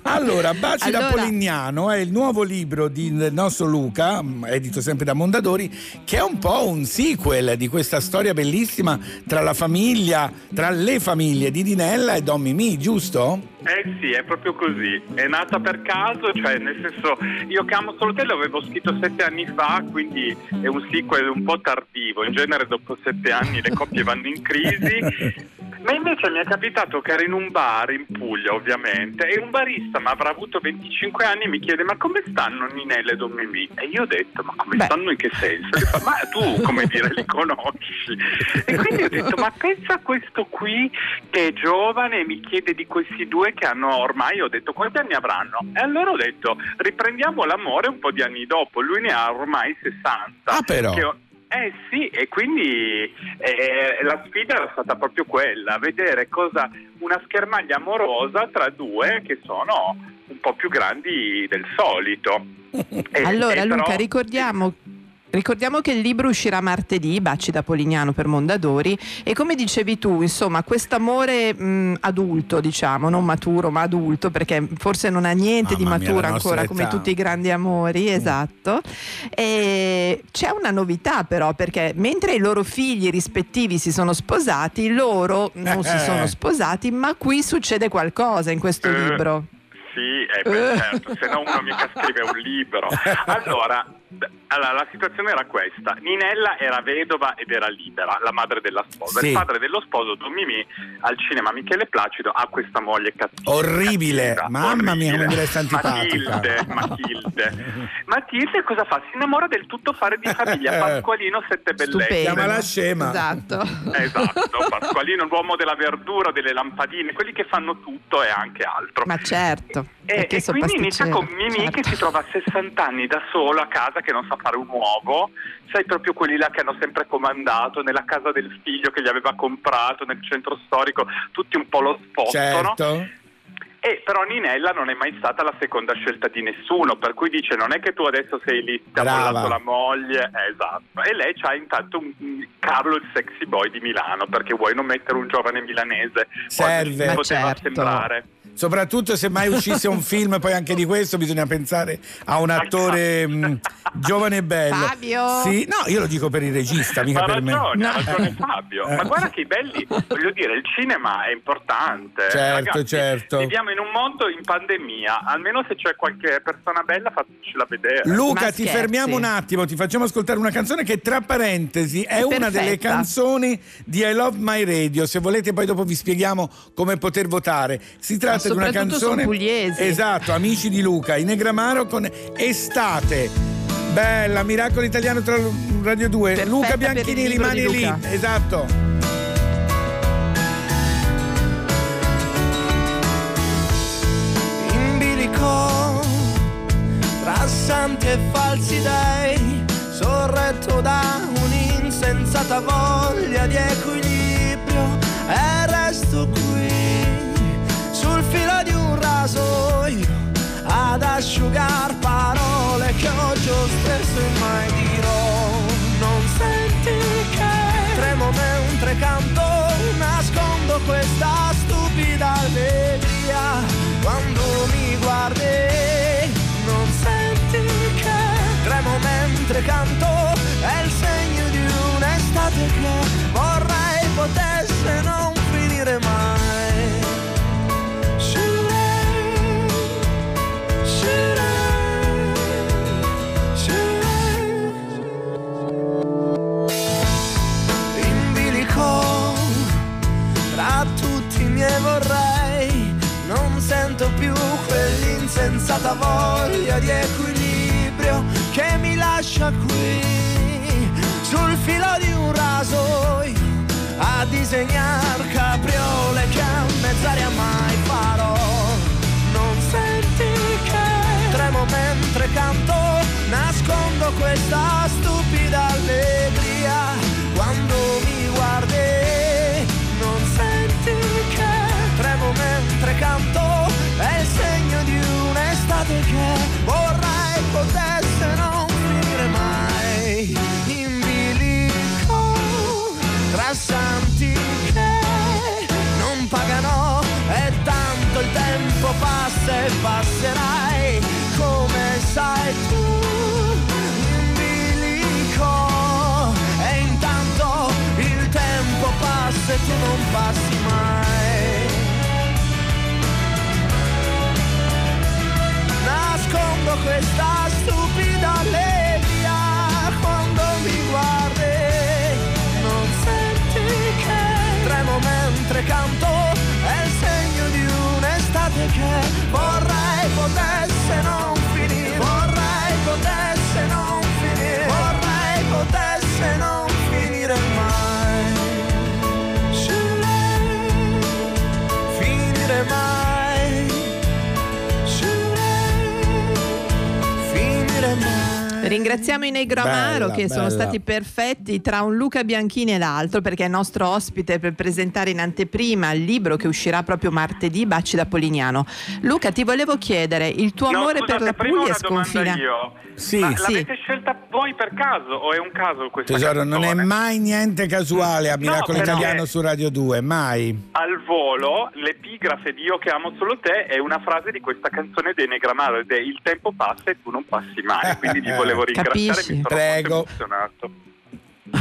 [LAUGHS] Allora, Baci da Allora- Polignano è il nuovo libro di- del nostro Luca, edito sempre da Mondadori, che è un po' un sequel di questa storia bellissima tra la famiglia, tra le famiglie di Dinella e Don Mimì, giusto? Eh sì, è proprio così. È nata per caso, cioè nel senso, io che amo solo te l'avevo scritto sette anni fa, quindi è un sequel un po' tardivo. In genere dopo sette anni le coppie vanno in crisi. [LAUGHS] Ma invece mi è capitato che ero in un bar in Puglia, ovviamente, e un barista, ma avrà avuto 25 anni, mi chiede: Ma come stanno Ninella e Don Mimì? E io ho detto: Ma come stanno in che senso? E fa, ma tu, come dire, li conosci? E quindi ho detto: Ma pensa a questo qui che è giovane e mi chiede di questi due che hanno ormai, ho detto quanti anni avranno? E allora ho detto riprendiamo l'amore un po' di anni dopo, lui ne ha ormai 60. Ah, però. Che ho- eh sì, e quindi eh, la sfida era stata proprio quella, vedere cosa una schermaglia amorosa tra due che sono un po' più grandi del solito. [LAUGHS] E- Allora e Luca, però- ricordiamo, ricordiamo che il libro uscirà martedì, Baci da Polignano per Mondadori e come dicevi tu, insomma, quest'amore mh, adulto, diciamo, non maturo ma adulto, perché forse non ha niente di Mamma mia, maturo nostra ancora come tutti i grandi amori, esatto. E c'è una novità però, perché mentre i loro figli rispettivi si sono sposati, loro non si Eh. sono sposati, ma qui succede qualcosa in questo Eh. libro. Sì, eh, beh, certo, se no uno mica scrive un libro. [LAUGHS] Allora, allora, la situazione era questa. Ninella era vedova ed era libera, la madre della sposa. Sì. Il padre dello sposo, Don Mimì, al cinema Michele Placido, ha questa moglie cattiva. Orribile, cattiva, mamma mia come orribile. resta antipatica. Matilde, Matilde. [LAUGHS] Matilde cosa fa? Si innamora del tutto fare di famiglia. Pasqualino sette bellezze. Stupendo. Chiamala scema. Esatto. Esatto, Pasqualino, l'uomo della verdura, delle lampadine, quelli che fanno tutto e anche altro. Ma certo. E, e quindi inizia con Mimì Certo. che si trova a 60 anni da solo a casa che non sa fare un uovo, sai proprio quelli là che hanno sempre comandato nella casa del figlio che gli aveva comprato nel centro storico, tutti un po' lo spostano. Certo. E però Ninella non è mai stata la seconda scelta di nessuno, per cui dice non è che tu adesso sei lì, ti ha mollato la moglie, eh, esatto. E lei c'ha intanto un, Carlo il sexy boy di Milano, perché vuoi non mettere un giovane milanese? Serve. Poteva Certo. sembrare. Soprattutto se mai uscisse un film, poi anche di questo bisogna pensare a un attore mh, giovane e bello. Fabio! Sì, no, io lo dico per il regista, mica Ma ha per ragione, me. ha ragione Fabio. Ma guarda che i belli, voglio dire, il cinema è importante. Certo, Ragazzi, certo. Viviamo in un mondo in pandemia, almeno se c'è qualche persona bella fatecela vedere. Luca, ti fermiamo un attimo, ti facciamo ascoltare una canzone che tra parentesi è, È una delle perfetta. canzoni di I Love My Radio. Se volete poi dopo vi spieghiamo come poter votare. Si tratta trattata di una canzone. pugliese. Esatto, Amici di Luca, in Negramaro con Estate. Bella, Miracolo Italiano tra Radio 2. Perfetta Luca Bianchini rimane lì. Esatto. In bilico tra santi e falsi dei, sorretto da un'insensata voglia di equilibrio e resto qui rasoio ad asciugar parole che oggi ho spesso e mai dirò. Non senti che tremo mentre canto, nascondo questa stupida allegria quando mi guardi. Non senti che tremo mentre canto, Negro Bella, che sono stati perfetti tra un Luca Bianchini e l'altro perché è nostro ospite per presentare in anteprima il libro che uscirà proprio martedì, Baci da Polignano. Luca, ti volevo chiedere, il tuo No, amore scusate, per la Puglia una domanda sconfina... io. Sì. Ma Sì. l'avete scelta voi per caso o è un caso questa Tesoro, non è canzone? mai niente casuale a Miracolo perché- Italiano su Radio 2, mai. Al volo, l'epigrafe di Io che amo solo te è una frase di questa canzone dei Negramaro ed è Il tempo passa e tu non passi mai. Quindi vi [LAUGHS] volevo ringraziare, Capisci? mi sono Prego. Emozionato.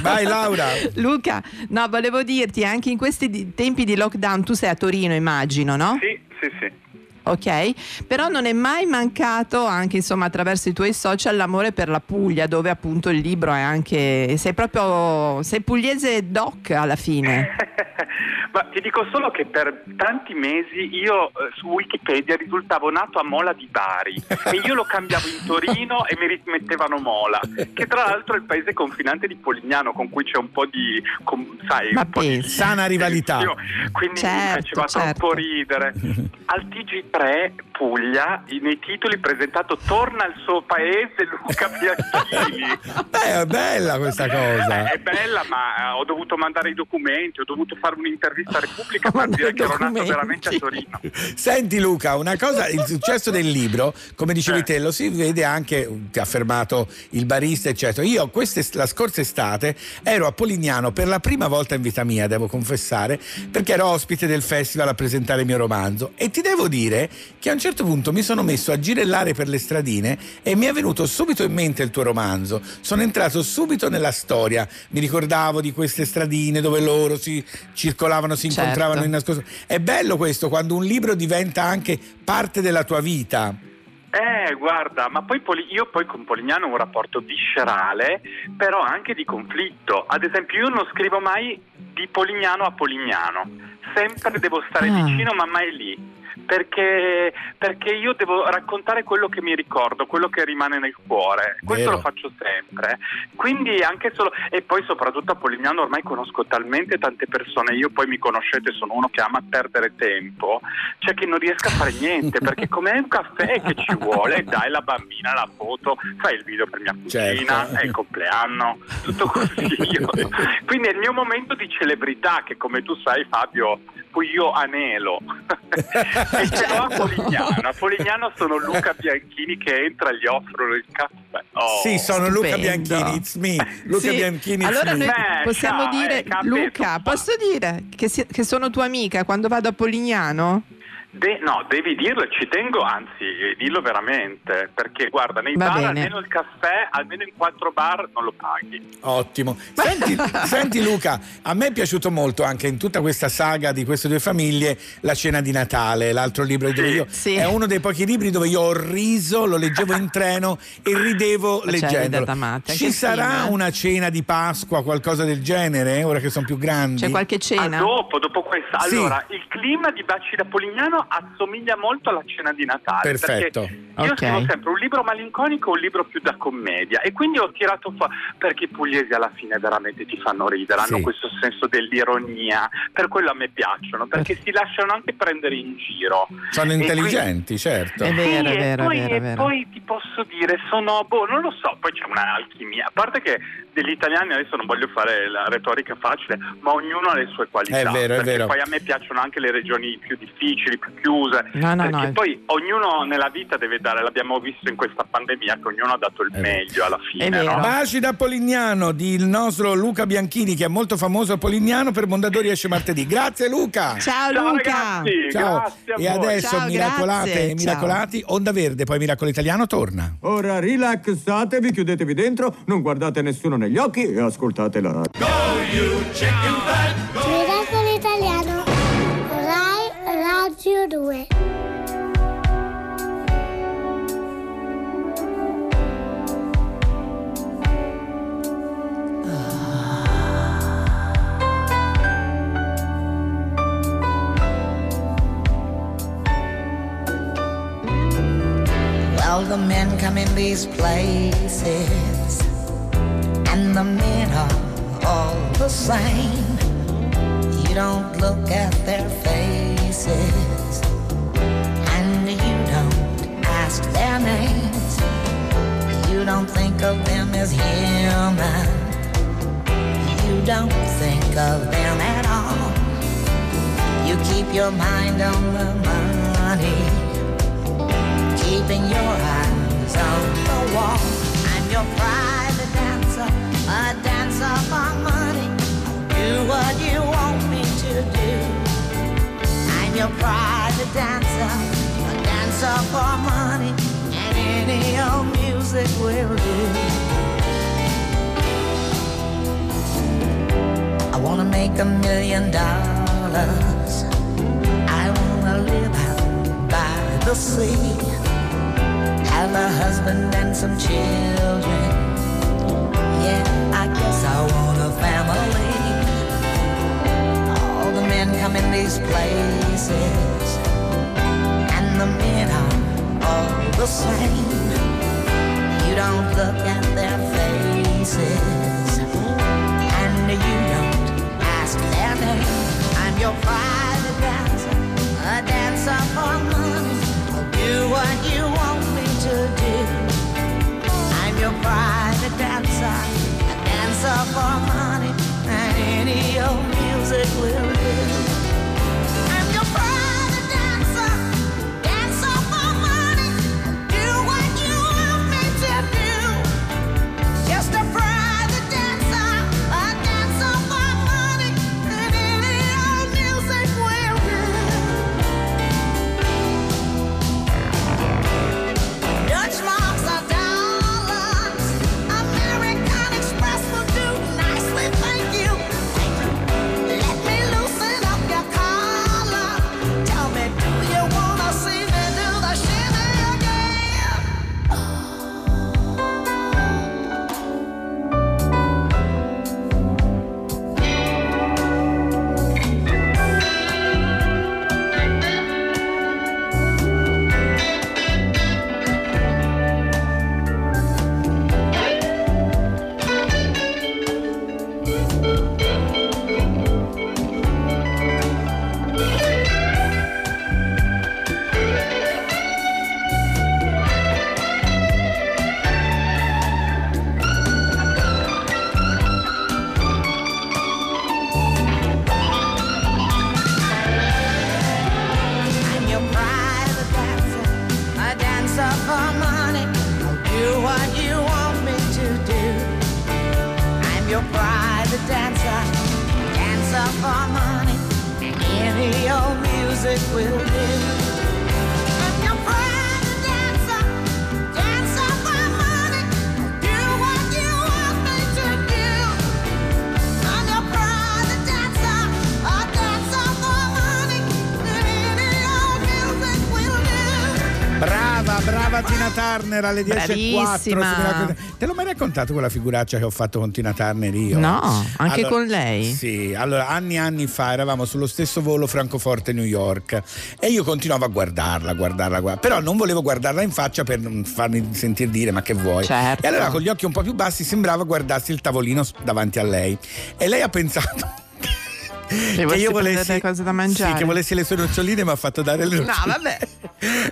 Vai Laura. [LAUGHS] Luca, no, volevo dirti, anche in questi tempi di lockdown, tu sei a Torino, immagino, no? Sì, sì, sì. Ok, però non è mai mancato anche insomma attraverso i tuoi social l'amore per la Puglia dove appunto il libro è anche sei proprio sei pugliese doc alla fine. [LAUGHS] Ma ti dico solo che per tanti mesi io eh, su Wikipedia risultavo nato a Mola di Bari e io lo cambiavo in Torino e mi rimettevano Mola, che tra l'altro è il paese confinante di Polignano con cui c'è un po' di, com- sai, Ma un po' di. Sana rivalità. Quindi mi Certo, faceva certo. troppo ridere. [LAUGHS] Al TG3 Puglia nei titoli presentato Torna al suo paese Luca Bianchini. [LAUGHS] Beh, è bella questa cosa. Eh, È bella, ma eh, ho dovuto mandare i documenti, ho dovuto fare un'intervista a Repubblica [LAUGHS] per dire che ero nato documenti. veramente a Torino. Senti Luca, una cosa, il successo del libro, come dicevi te, lo si vede anche, ti ha affermato il barista, eccetera. Io queste- la scorsa estate ero a Polignano per la prima volta in vita mia, devo confessare, perché ero ospite del festival a presentare il mio romanzo e ti devo dire che a un certo punto mi sono messo a girellare per le stradine e mi è venuto subito in mente il tuo romanzo. Sono entrato subito nella storia, mi ricordavo di queste stradine dove loro si circolavano, si Certo. incontravano in nascosto. È bello questo quando un libro diventa anche parte della tua vita. Eh, guarda, ma poi Poli- io poi con Polignano ho un rapporto viscerale, però anche di conflitto. Ad esempio, io non scrivo mai di Polignano a Polignano, sempre devo stare Ah. vicino, ma mai lì. Perché, perché io devo raccontare quello che mi ricordo, quello che rimane nel cuore. Questo Vero. lo faccio sempre. Quindi anche solo e poi soprattutto a Polignano ormai conosco talmente tante persone, io poi mi conoscete, sono uno che ama perdere tempo, cioè che non riesco a fare niente, [LAUGHS] perché come è un caffè che ci vuole, dai la bambina la foto, fai il video per mia cugina, Certo. è il compleanno, tutto così. Io- [LAUGHS] Quindi è il mio momento di celebrità che come tu sai Fabio, poi io anelo. [LAUGHS] e ce l'ho a Polignano. A Polignano sono Luca Bianchini che entra e gli offrono il caffè. Oh. Sì, sono Luca Stupendo. Bianchini, it's me. Luca Sì, Bianchini, allora noi Beh, possiamo ciao, dire eh, Luca posso dire che, si- che sono tua amica quando vado a Polignano De- no, devi dirlo, ci tengo, anzi, eh, dillo veramente, perché guarda, nei Va bar bene. almeno il caffè, almeno in quattro bar non lo paghi. Ottimo. Senti, [LAUGHS] senti, Luca, a me è piaciuto molto anche in tutta questa saga di queste due famiglie La cena di Natale, l'altro libro dove io Sì. è uno dei pochi libri dove io ho riso, lo leggevo in [LAUGHS] treno e ridevo Ma leggendolo. matta, Ci sarà film, eh? una cena di Pasqua, qualcosa del genere, ora che sono più grandi? c'è qualche Ah, cena dopo, dopo questa. Sì. Allora, il clima di Baci da Polignano assomiglia molto alla cena di Natale. Perfetto. Perché io Ok. scrivo sempre un libro malinconico o un libro più da commedia. E quindi ho tirato fuori. Perché i pugliesi alla fine veramente ti fanno ridere, hanno Sì. questo senso dell'ironia. Per quello a me piacciono, perché si lasciano anche prendere in giro. Sono E quindi- intelligenti, certo. È vero, sì, è vero, e poi, è vero, è e vero. poi ti posso dire, sono, boh, non lo so, poi c'è un'alchimia. A parte che degli italiani adesso non voglio fare la retorica facile, ma ognuno ha le sue qualità. È vero, è perché vero. Poi a me piacciono anche le regioni più difficili, più chiuse. No, no, perché no. poi ognuno nella vita deve dare, l'abbiamo visto in questa pandemia, che ognuno ha dato il meglio alla fine. È vero. no? Baci da Polignano di il nostro Luca Bianchini che è molto famoso a Polignano per Mondadori esce martedì. Grazie Luca. ciao, Ciao, Luca ragazzi. Ciao. Grazie a E adesso Ciao, miracolate grazie. e miracolati, Onda Verde, poi Miracolo Italiano torna. Ora rilassatevi, chiudetevi dentro, non guardate nessuno negli occhi e ascoltate la radio. Miracolo Italiano. Rai Radio 2. Well, the men come in these places, men are all the same. You don't look at their faces, and you don't ask their names. You don't think of them as human. You don't think of them at all. You keep your mind on the money keeping your eyes on the wall. I'm your private what you want me to do. I'm your private dancer, a dancer for money, and any old music will do. I wanna make a million dollars. I wanna live out by the sea have a husband and some children. Men in these places, and the men are all the same. You don't look at their faces, and you don't ask their name. I'm your private dancer, a dancer for money. I'll do what you want me to do. I'm your private dancer, a dancer for money, and any old music will private dancer, dancer for money. Any old music will do. Tina Turner alle 10.04 Bravissima. su Miracolo- Te l'ho mai raccontato quella figuraccia che ho fatto con Tina Turner io? No, anche con lei? Sì, allora anni e anni fa eravamo sullo stesso volo Francoforte-New York e io continuavo a guardarla, guardarla, guardarla, però non volevo guardarla in faccia per non farmi sentire dire ma che vuoi. Certo. E allora con gli occhi un po' più bassi sembrava guardarsi il tavolino davanti a lei e lei ha pensato che io volessi cose da mangiare? Sì, che volessi le sue noccioline, mi ha fatto dare le No, noccioline. vabbè.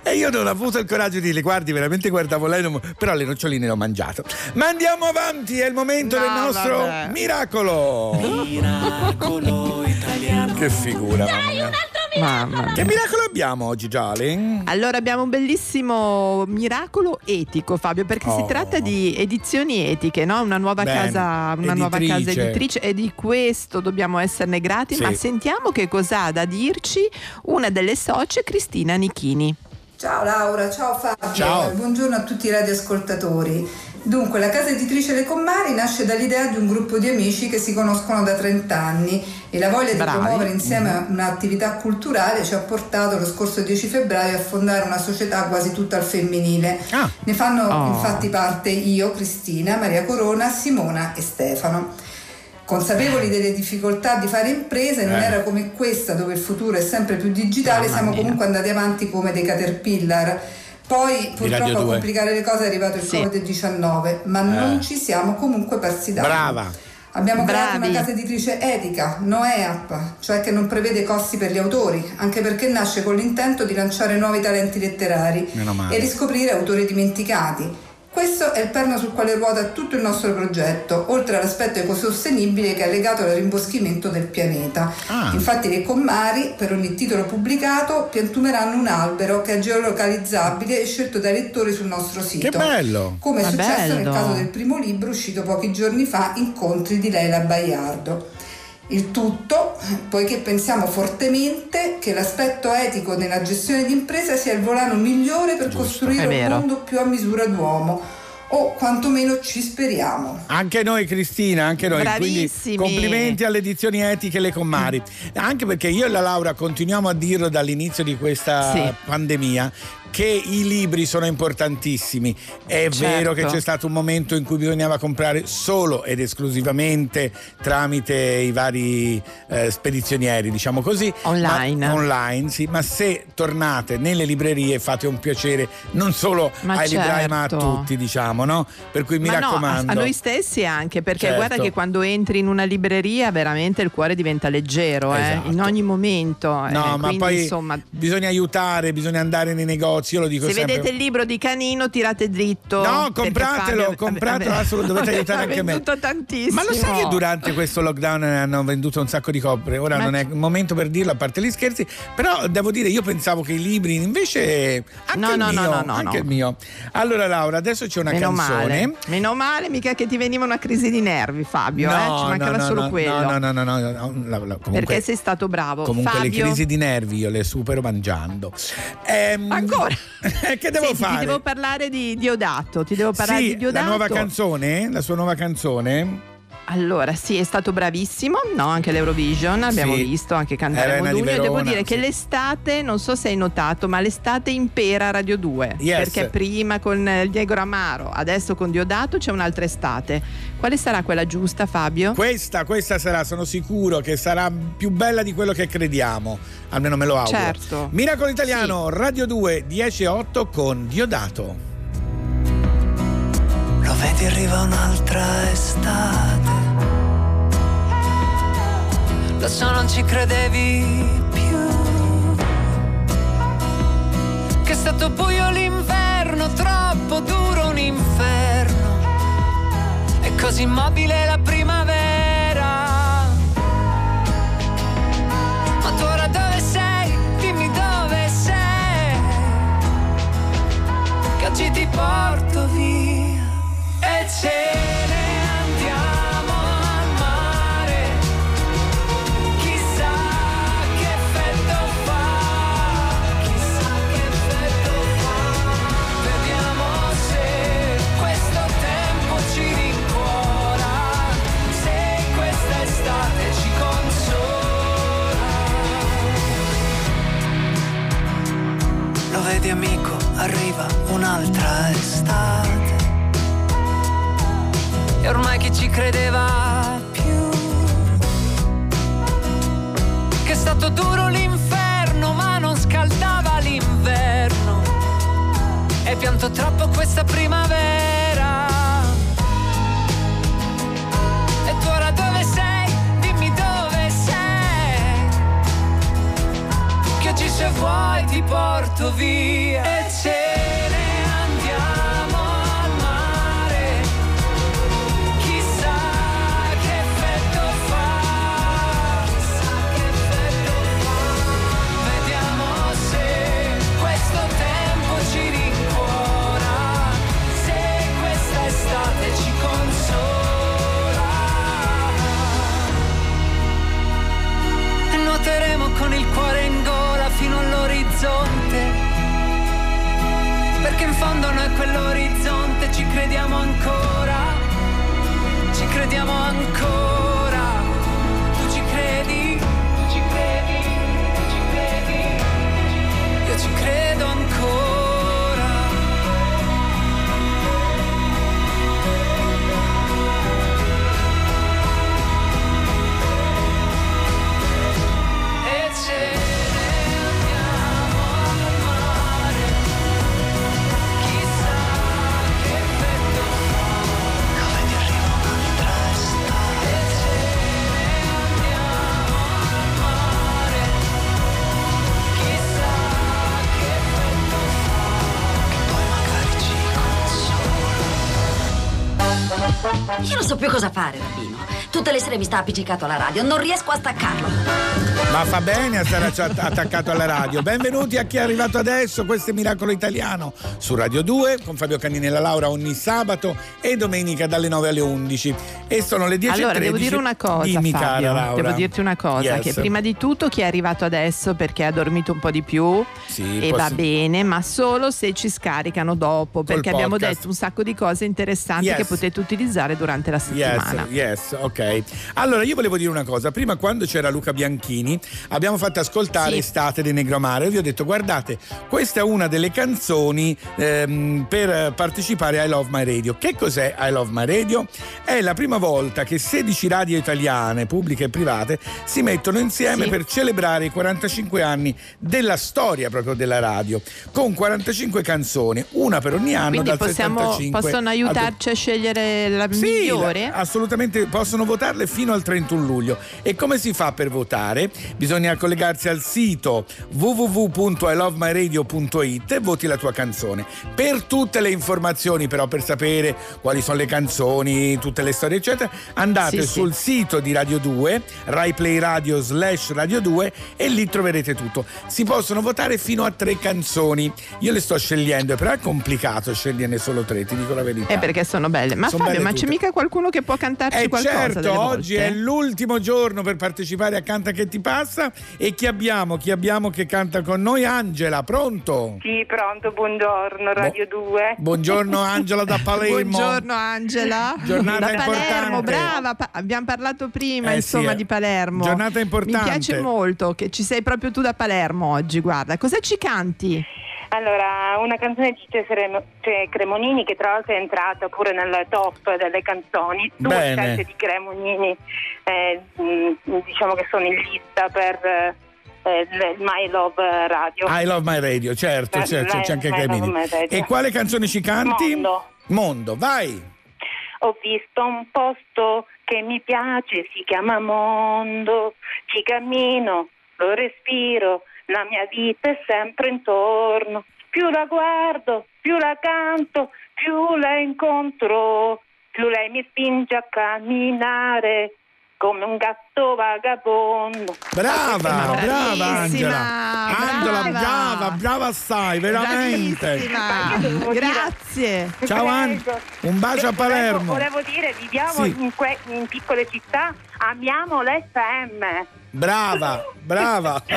E io non ho avuto il coraggio di dire, guardi, veramente guardavo lei, non- però le noccioline le ho mangiato. Ma andiamo avanti, è il momento No, del nostro vabbè. miracolo. Miracolo italiano. Che figura. mamma mia. Mamma mia. Che miracolo abbiamo oggi, Giale? Allora abbiamo un bellissimo miracolo etico Fabio perché Oh. si tratta di edizioni etiche, no? una, nuova Bene. casa, una nuova Editrice. casa editrice e di questo dobbiamo esserne grati, Sì. ma sentiamo che cosa ha da dirci una delle socie Cristina Nichini. Ciao Laura, ciao Fabio, Ciao. buongiorno a tutti i radioascoltatori. Dunque, la casa editrice Le Commari nasce dall'idea di un gruppo di amici che si conoscono da 30 anni e la voglia di Bravi. promuovere insieme un'attività culturale ci ha portato lo scorso 10 febbraio a fondare una società quasi tutta al femminile. Ah. Ne fanno Oh. infatti parte io, Cristina, Maria Corona, Simona e Stefano. Consapevoli delle difficoltà di fare imprese, non Eh. era come questa dove il futuro è sempre più digitale, Mamma siamo mia. comunque andati avanti come dei caterpillar. Poi purtroppo a 2. complicare le cose è arrivato il Sì. Covid-19, ma non ci siamo comunque persi da Brava. Abbiamo creato Bravi. una casa editrice etica, NoEAP, cioè che non prevede costi per gli autori, anche perché nasce con l'intento di lanciare nuovi talenti letterari e riscoprire autori dimenticati. Questo è il perno sul quale ruota tutto il nostro progetto, oltre all'aspetto ecosostenibile che è legato al rimboschimento del pianeta. Ah. Infatti le Commari, per ogni titolo pubblicato, piantumeranno un albero che è geolocalizzabile e scelto dai lettori sul nostro sito. Che bello. Come è Ma successo nel bello. caso del primo libro uscito pochi giorni fa, Incontri di Leila Baiardo. Il tutto poiché pensiamo fortemente che l'aspetto etico nella gestione di impresa sia il volano migliore per costruire È un mondo più a misura d'uomo, o quantomeno ci speriamo. Anche noi Cristina, anche noi. Bravissimi. Quindi complimenti alle edizioni etiche Le Commari. Anche perché io e la Laura continuiamo a dirlo dall'inizio di questa Sì. pandemia che i libri sono importantissimi. È Certo. vero che c'è stato un momento in cui bisognava comprare solo ed esclusivamente tramite i vari eh, spedizionieri, diciamo così. Online. Ma, online, sì, ma se tornate nelle librerie fate un piacere non solo Ma ai librai ma a certo. tutti, diciamo, no? Per cui mi Ma no, a- raccomando. a, noi stessi anche, perché Certo. guarda che quando entri in una libreria veramente il cuore diventa leggero, eh, Esatto. in ogni momento. eh, No, ma quindi, poi insomma, bisogna aiutare, bisogna andare nei negozi. Io lo dico se sempre. vedete il libro di Canino tirate dritto. No, compratelo, Fabio- compratelo, vabbè, assolutamente, dovete [LAUGHS] aiutare ha anche me. venduto tantissimo. Ma lo sai che durante questo lockdown hanno venduto un sacco di copre? Ora Ma non è il momento per dirlo, a parte gli scherzi, però devo dire, io pensavo che i libri invece. Anche No, il no, no, mio, no, no, anche no. il mio. Allora, Laura, adesso c'è una Meno canzone. male, meno male, mica che ti veniva una crisi di nervi, Fabio. eh? Ci mancava no, solo no, quello. No, no, no, no, no, no, comunque, Perché sei stato bravo. Comunque Fabio, le crisi di nervi io le supero mangiando. Ehm, Ancora? Che devo Senti, fare? Ti devo parlare di Diodato. Ti devo parlare sì, di Diodato. la nuova canzone, la sua nuova canzone. Allora, sì, è stato bravissimo, no? Anche l'Eurovision, abbiamo Sì. visto anche cantare Elena Modugno. E devo Verona, dire che sì. l'estate, non so se hai notato, ma l'estate impera Radio 2. Yes. Perché prima con Diego Ramaro, adesso con Diodato c'è un'altra estate. Quale sarà quella giusta, Fabio? Questa, questa sarà, sono sicuro che sarà più bella di quello che crediamo. Almeno me lo auguro. Certo. Miracolo Italiano, Radio 2, 10 e 8 con Diodato. Vedi arriva un'altra estate. Lo so non ci credevi più. Che è stato buio l'inverno, troppo duro un inferno. E così immobile la primavera. Ma tu ora dove sei? Dimmi dove sei. Che oggi ti porto via ce ne andiamo al mare. Chissà che effetto fa, chissà che effetto fa. Vediamo se questo tempo ci rincuora, se questa estate ci consola. Lo vedi amico, arriva un'altra estate. E ormai chi ci credeva più? Che è stato duro l'inferno, ma non scaldava l'inverno. E pianto troppo questa primavera. E tu ora dove sei? Dimmi dove sei. Che oggi se vuoi ti porto via. E ce Ci crediamo Io non so più cosa fare, Rabbino. Tutte le sere mi sta appiccicato alla radio, non riesco a staccarlo. Ma fa bene a stare attaccato alla radio. Benvenuti a chi è arrivato adesso. Questo è Miracolo Italiano su Radio 2 con Fabio Cannini e la Laura ogni sabato e domenica dalle 9 alle 11. E sono le 10 Allora, devo dire una cosa, Dimmi, Fabio. Laura. Devo dirti una cosa: Yes. che prima di tutto chi è arrivato adesso perché ha dormito un po' di più Sì, e va bene, ma solo se ci scaricano dopo, perché abbiamo podcast. detto un sacco di cose interessanti Yes. che potete utilizzare durante la settimana. Yes, yes, ok. Allora, io volevo dire una cosa. Prima, quando c'era Luca Bianchini, abbiamo fatto ascoltare Sì. Estate di Negromare. E vi ho detto, guardate, questa è una delle canzoni ehm, per eh, partecipare a I Love My Radio. Che cos'è I Love My Radio? È la prima volta che 16 radio italiane, pubbliche e private, si mettono insieme Sì. per celebrare i 45 anni della storia proprio della radio, con 45 canzoni, una per ogni anno Quindi dal possiamo, 75 possono ad- aiutarci a scegliere la sì, migliore? assolutamente possono votarle fino al 31 luglio. E come si fa per votare? Bisogna collegarsi al sito www.ilovemyradio.it e voti la tua canzone. Per tutte le informazioni, però, per sapere quali sono le canzoni, tutte le storie, eccetera, andate Sì, sì. sul sito di Radio 2, Rai Play Radio slash Radio 2 e lì troverete tutto. Si possono votare fino a tre canzoni. Io le sto scegliendo, però è complicato sceglierne solo tre, ti dico la verità. Eh, perché sono belle. Ma Sono Fabio, belle ma c'è tutte. mica qualcuno che può cantarci Eh qualcosa? certo, delle oggi volte? è l'ultimo giorno per partecipare a Canta che ti passa e chi abbiamo? Chi abbiamo che canta con noi? Angela, pronto? Sì, pronto, buongiorno, Radio 2. Buongiorno Angela da [LAUGHS] Palermo. Buongiorno Angela. Giornata da Palermo, brava. pa- abbiamo parlato prima, Eh insomma, sì, di Palermo. giornata importante. Mi piace molto che ci sei proprio tu da Palermo oggi. Guarda, cosa ci canti? Allora, una canzone di Cesare cioè, Cremonini che tra l'altro è entrata pure nel top delle canzoni. Due Bene. scelte di Cremonini, eh, mh, diciamo che sono in lista per eh, il My Love Radio. I love my radio, certo, Eh, certo, My- c'è anche Radio. E quale canzone ci canti? Mondo. Mondo, vai. Ho visto un posto che mi piace, si chiama mondo, ci cammino, lo respiro, la mia vita è sempre intorno. Più la guardo, più la canto, più la incontro, più lei mi spinge a camminare come un gatto vagabondo. Brava, brava Angela. Angela, brava. brava, brava assai, veramente. Grazie. Ciao Angela, un bacio a Palermo. Volevo dire, viviamo Sì. in, que- in piccole città, amiamo l'FM. Brava, brava. [LAUGHS]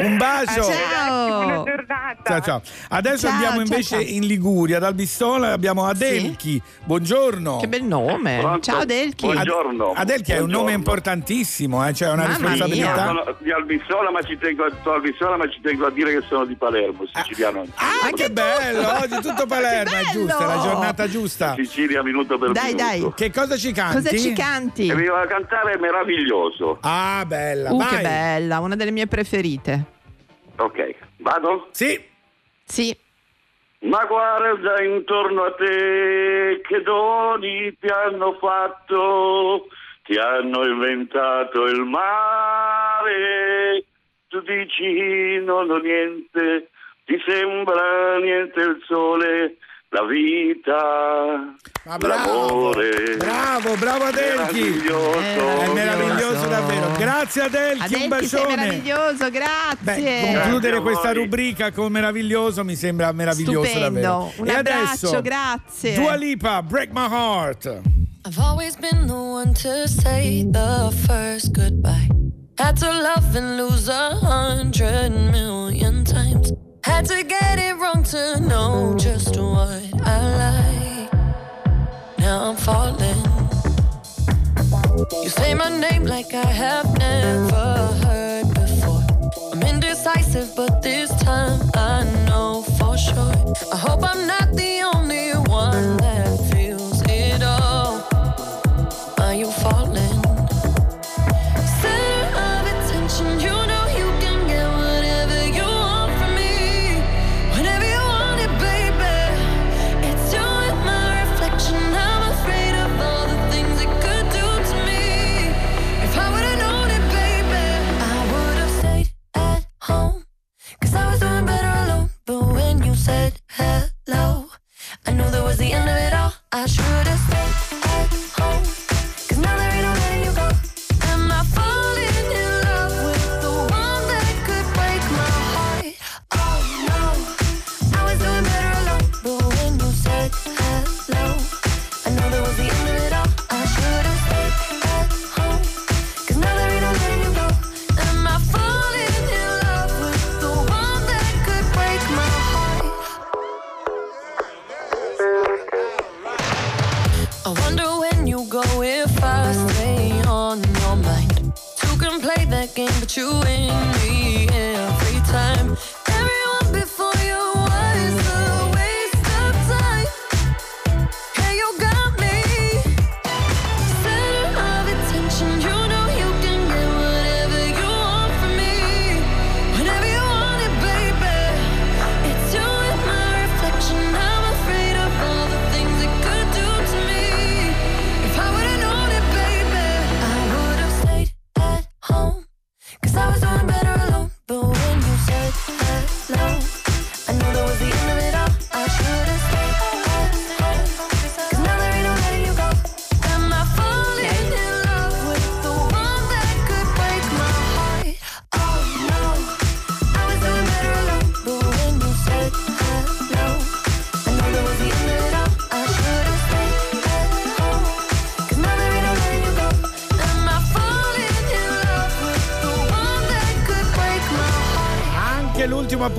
un bacio. Buona giornata. Ciao, ciao. Adesso Ciao, andiamo ciao, invece ciao. in Liguria, ad Albistola abbiamo Adelchi. Buongiorno. Che bel nome. Pronto? Ciao Delchi. Buongiorno. Adelchi è un nome importantissimo, eh, cioè una Mamma responsabilità. Sono di Albissola, ma ci tengo a, sono Albissola, ma ci tengo a dire che sono di Palermo, siciliano. Ah, che bello! Oggi tutto Palermo, è giusta, è la giornata giusta. Sicilia minuto per Dai, minuto. dai. Che cosa ci canti? Cosa ci canti? E mi va a cantare meraviglioso. Ah, bella, Uh, vai. che bella, una delle mie preferite. Ok, vado? Sì. Sì. Ma guarda intorno a te che doni ti hanno fatto, ti hanno inventato il mare. Tu dici non ho niente, ti sembra niente il sole, la vita, Ma bravo, l'amore. bravo, bravo Adelchi. Meraviglioso. È meraviglioso davvero. Grazie Adelchi, un Adelchi, sei bacione. meraviglioso, grazie. Beh, concludere Grazie questa rubrica con meraviglioso mi sembra meraviglioso Stupendo. davvero. Un e abbraccio, adesso grazie. Dua Lipa, Break My Heart. I've always been the one to say the first goodbye. Had to love and lose a hundred million times. Had to get it wrong to know just what I like. Now I'm falling. You say my name like I have never heard before. I'm indecisive, but this time I know for sure. I hope I'm not I should've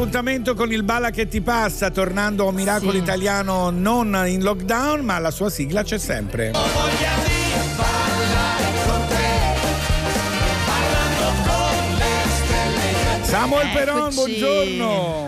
appuntamento con il Balla che ti passa, tornando a un miracolo italiano non in lockdown, ma la sua sigla c'è sempre. Samuel Peron, Eccoci.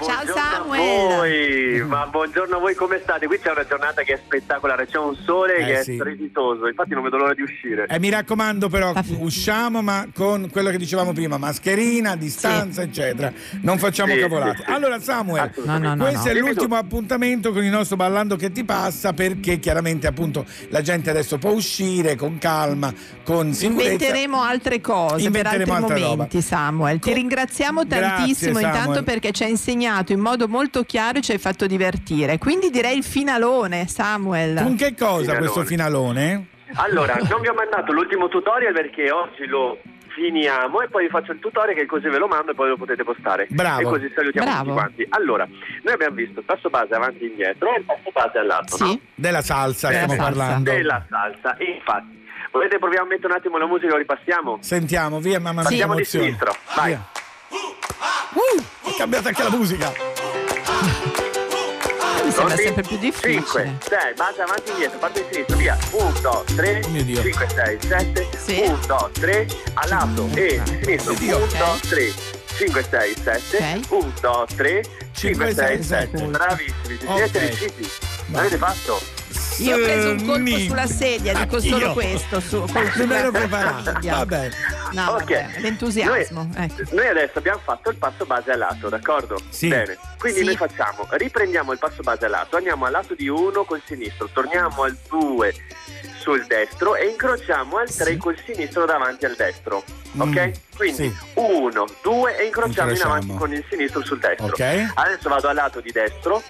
Buongiorno. Ciao Samuel. Voi, ma buongiorno a voi, come state? Qui c'è una giornata che è spettacolare, c'è un sole Eh, che sì. è strepitoso, infatti non vedo l'ora di uscire. E mi raccomando però, usciamo ma con quello che dicevamo prima, mascherina, distanza, eccetera. Non facciamo Sì, cavolate. sì, sì. Allora Samuel, No, no, no, questo no. è l'ultimo appuntamento con il nostro Ballando che ti passa perché chiaramente appunto la gente adesso può uscire con calma, con sicurezza. Inventeremo altre cose Inventeremo per altri momenti, Samuel. Ti ringraziamo Grazie, tantissimo Samuel. intanto perché ci hai insegnato in modo molto chiaro e ci hai fatto divertire. Quindi direi il finalone, Samuel. Con che cosa Finalone. questo finalone? Allora, non vi ho mandato l'ultimo tutorial perché oggi lo finiamo e poi vi faccio il tutorial che così ve lo mando e poi lo potete postare. Bravo. E così salutiamo Bravo. tutti quanti. Allora, noi abbiamo visto il passo base avanti e indietro e il passo base all'alto, no? Della salsa Della stiamo salsa. parlando. Della salsa, infatti. Volete proviamo a mettere un attimo la musica e lo ripassiamo? Sentiamo, via mamma mia. Partiamo di sinistro, vai. Via. Uh, è cambiata anche la musica. Mi sembra sempre più difficile. 5, 6, base avanti e indietro, parte in sinistra, via. 1, 2, 3, mio Dio. 5, 6, 7, Sì. 1, 2, 3, a lato e di sinistro, 1, Dio. 2, 3, 5, 6, 7, 1, 2, 3, 5, 6, 7. Bravissimi, ci siete riusciti? L'avete fatto? Io ho preso un colpo Sni. sulla sedia, dico solo questo. Su, col- Non ero preparato. Vabbè. No, Ok. vabbè, l'entusiasmo. ecco. Noi adesso abbiamo fatto il passo base a lato, d'accordo? Sì. Bene. Quindi Sì. noi facciamo, riprendiamo il passo base a lato, andiamo al lato di 1 col sinistro, torniamo al 2 sul destro e incrociamo al 3 col sinistro davanti al destro. Ok? Mm, Quindi sì. 1, 2 e incrociamo in Incrociamo. avanti con il sinistro sul destro. Ok. Adesso vado al lato di destro.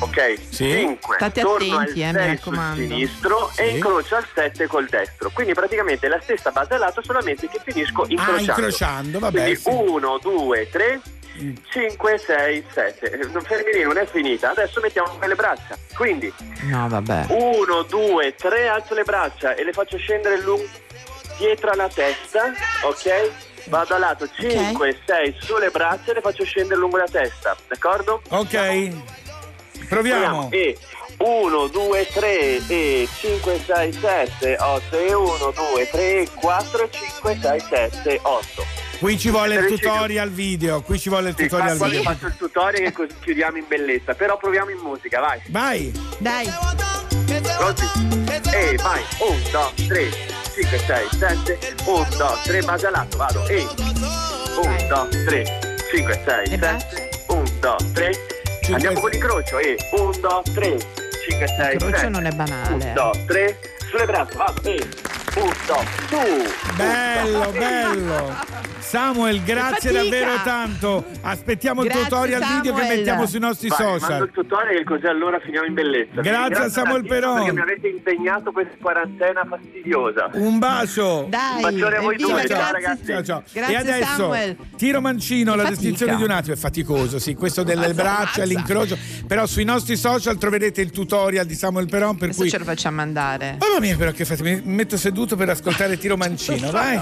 Ok? Sì. 5. State torno attenti, al eh, mi 6 sul raccomando. sinistro e Sì. incrocio al 7 col destro. Quindi praticamente la stessa base a lato, solamente che finisco incrociando. Ah, incrociando, vabbè. Quindi sì. 1, 2, 3, 5, 6, 7. Non fermi lì, non è finita. Adesso mettiamo le braccia. Quindi No, vabbè. 1, 2, 3, alzo le braccia e le faccio scendere lungo dietro alla testa, ok? Vado a lato 5, 6 sulle braccia e le faccio scendere lungo la testa, d'accordo? Ok. Proviamo. E 1, 2, 3 e 5, 6, 7, 8 e 1, 2, 3, 4, 5, 6, 7, 8. Qui ci vuole il tutorial video. Qui ci vuole il Sì, tutorial qua video. faccio il tutorial e così chiudiamo in bellezza, però proviamo in musica, vai. Vai. Dai. Pronti? E vai, 1, 2, 3, 5, 6, 7, 1, 2, 3, base a lato, vado, e 1, 2, 3, 5, 6, 7, 1, 2, 3, andiamo con l'incrocio, e 1, 2, 3, 5, 6, Il 7, crocio non è banale. 1, 2, 3, sulle braccia, vado, e 1, 2, su, Bello, bello. Samuel, grazie davvero tanto. Aspettiamo il Grazie, tutorial video che Samuel. mettiamo sui nostri Vai, mando social. il tutorial così allora finiamo in bellezza. Grazie a Samuel Peron. Perché mi avete impegnato questa quarantena fastidiosa. Un bacio. Dai, Un bacione a voi due, ciao grazie. ragazzi. Ciao, ciao. Grazie, e adesso Samuel. tiro mancino, la descrizione di un attimo è faticoso, sì, questo delle Ammazza, braccia, ammazza. l'incrocio, però sui nostri social troverete il tutorial di Samuel Peron per Adesso cui ce lo facciamo andare. Mamma mia, però che fate? Mi metto seduto per ascoltare Tiro Mancino, vai.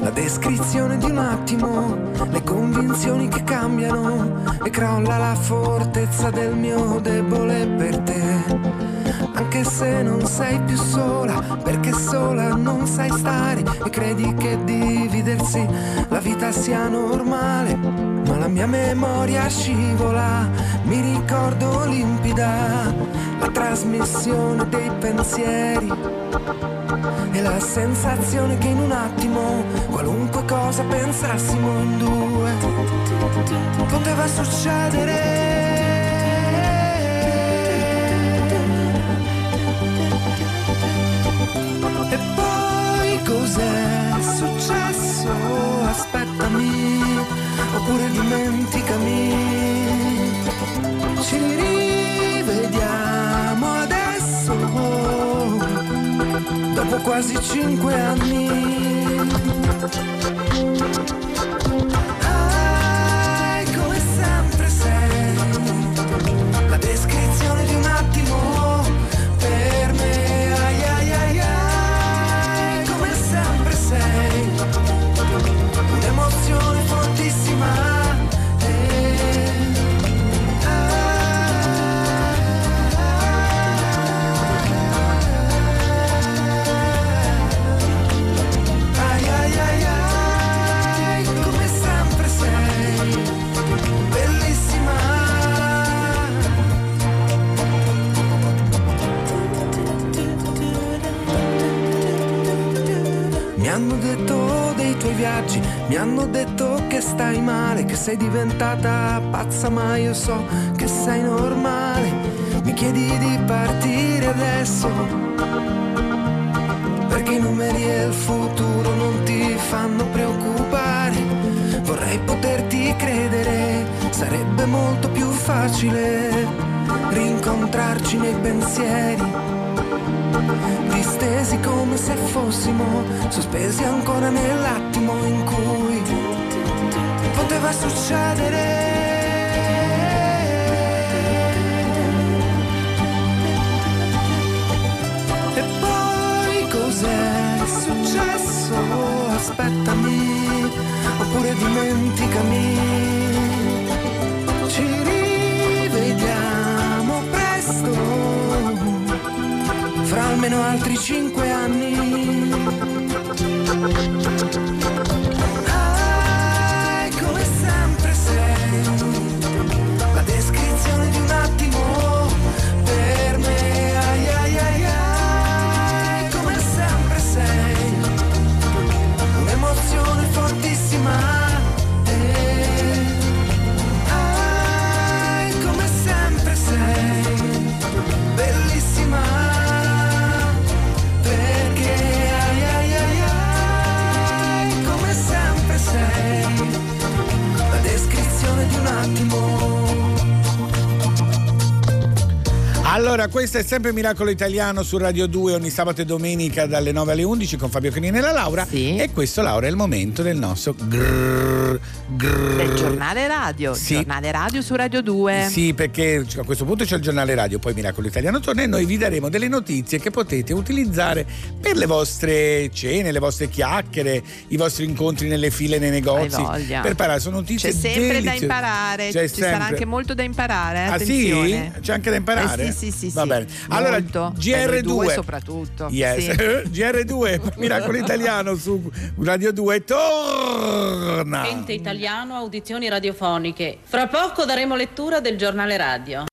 La descrizione di un attimo, le convinzioni che cambiano e crolla la fortezza del mio debole per te. Anche se non sei più sola, perché sola non sai stare e credi che dividersi la vita sia normale. La mia memoria scivola, mi ricordo limpida la trasmissione dei pensieri e la sensazione che in un attimo qualunque cosa pensassimo in due poteva succedere. E poi cos'è successo? Aspettami, oppure dimenticami. Ci rivediamo adesso dopo quasi cinque anni. Sei diventata pazza, ma io so che sei normale. Mi chiedi di partire adesso perché i numeri e il futuro non ti fanno preoccupare. Vorrei poterti credere, sarebbe molto più facile rincontrarci nei pensieri, distesi come se fossimo sospesi ancora nell'attimo in cui poteva succedere. E poi cos'è successo? Aspettami, oppure dimenticami. Ci rivediamo presto, fra almeno altri cinque anni. Allora, questo è sempre Miracolo Italiano su Radio 2 ogni sabato e domenica dalle 9 alle 11 con Fabio Canini e la Laura. E questo, Laura, è il momento del nostro grrr, grrr. Del giornale radio, Sì. giornale radio su Radio 2. Sì, perché a questo punto c'è il giornale radio, poi Miracolo Italiano torna e noi vi daremo delle notizie che potete utilizzare per le vostre cene, le vostre chiacchiere, i vostri incontri nelle file nei negozi. Per parlare, sono notizie C'è sempre da deliziose. imparare, C'è ci sarà sempre. anche molto da imparare. eh, Ah sì? C'è anche da imparare? Eh, sì, sì, sì, Va sì. bene. Allora, Molto. GR2 Per noi due soprattutto. Yes. Sì. [LAUGHS] GR2, Miracolo Italiano su Radio 2 torna. Ente italiano, audizioni radiofoniche. Fra poco daremo lettura del giornale radio.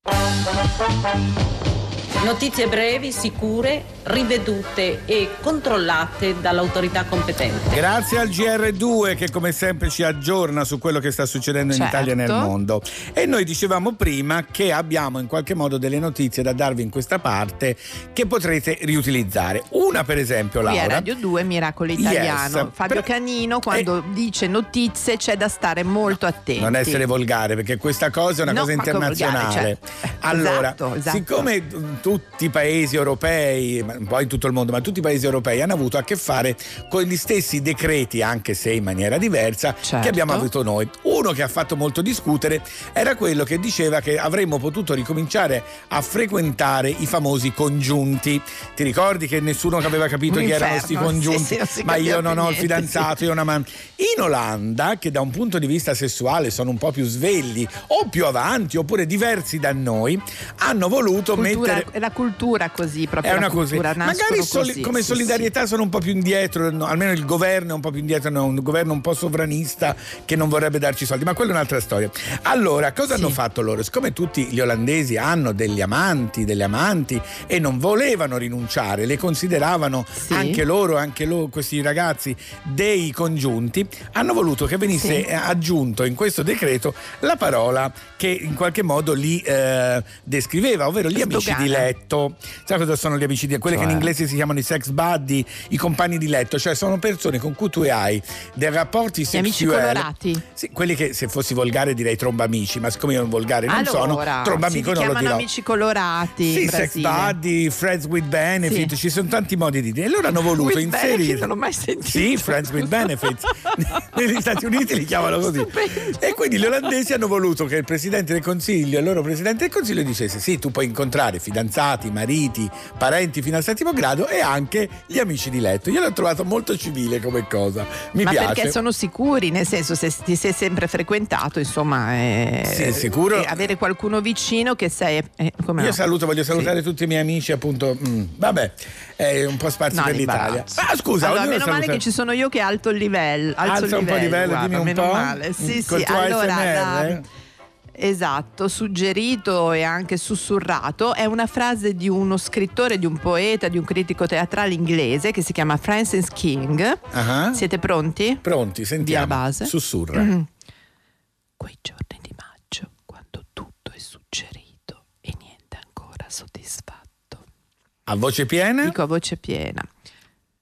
Notizie brevi, sicure, rivedute e controllate dall'autorità competente. Grazie al GR2 che come sempre ci aggiorna su quello che sta succedendo in Certo. Italia e nel mondo. E noi dicevamo prima che abbiamo in qualche modo delle notizie da darvi in questa parte che potrete riutilizzare. Una per esempio, Qui Laura. Radio 2 Miracolo Italiano. Yes. Fabio Per- Canino quando dice notizie c'è da stare molto attenti. Non essere volgare, perché questa cosa è una No, cosa che volgare, internazionale. cioè, allora, esatto, esatto. siccome tutti i paesi europei, ma poi tutto il mondo, ma tutti i paesi europei hanno avuto a che fare con gli stessi decreti, anche se in maniera diversa, Certo. che abbiamo avuto noi. Uno che ha fatto molto discutere era quello che diceva che avremmo potuto ricominciare a frequentare i famosi congiunti. Ti ricordi che nessuno aveva capito Un chi erano inferno, questi congiunti? sì, sì, ma io non ho il fidanzato, io ho una man- In Olanda, che da un punto di vista sessuale sono un po' più svegli o più avanti oppure diversi da noi, hanno voluto Cultura- mettere È la cultura così, proprio è una cultura. Magari nascono soli- così, come sì, solidarietà sono un po' più indietro, no, almeno il governo è un po' più indietro, no, un governo un po' sovranista che non vorrebbe darci soldi, ma quella è un'altra storia. Allora, cosa hanno fatto loro? Siccome tutti gli olandesi hanno degli amanti, delle amanti e non volevano rinunciare, le consideravano anche loro, anche loro, questi ragazzi, dei congiunti, hanno voluto che venisse Sì. aggiunto in questo decreto la parola che in qualche modo li eh, descriveva, ovvero gli amici Sdogana. di letto. Sai cosa sono gli amici di letto? Quelli che in Cioè? inglese si chiamano i sex buddy, i compagni di letto, cioè sono persone con cui tu hai dei rapporti Gli amici sessuali. colorati. Sì, quelli che se fossi volgare direi trombamici, ma siccome io non volgare non sono, allora, trombamico si non lo dirò. amici colorati Sì, sex buddy, friends with benefit, Sì. ci sono tanti modi di dire. E loro hanno voluto With inserire. benefit non l'ho mai sentito. Sì, friends with benefits. [LAUGHS] [LAUGHS] Negli Stati Uniti li chiamano così. E quindi gli olandesi hanno voluto che il presidente del consiglio, il loro presidente del consiglio, dicesse: Sì, tu puoi incontrare fidanzati, mariti, parenti fino al settimo grado e anche gli amici di letto. Io l'ho trovato molto civile come cosa. Mi Ma piace. perché sono sicuri, nel senso se ti sei sempre frequentato, insomma, eh, Sì, sicuro. avere qualcuno vicino che sei... eh, Io no? saluto, voglio salutare tutti i miei amici, appunto. mm, vabbè, è un po' sparsi No, per l'Italia. Ah, scusa, allora, meno male che ci sono io che alto il livello. Alzo Alza il un po' il livello, guarda, dimmi un meno po'. male. Sì, Col sì, allora ASMR, la- Esatto, suggerito e anche sussurrato è una frase di uno scrittore, di un poeta, di un critico teatrale inglese che si chiama Francis King. Ah. Siete pronti? Pronti, sentiamo. Via base. Sussurra. Mhm. Quei giorni di maggio, quando tutto è suggerito e niente ancora soddisfatto. A voce piena? Dico a voce piena.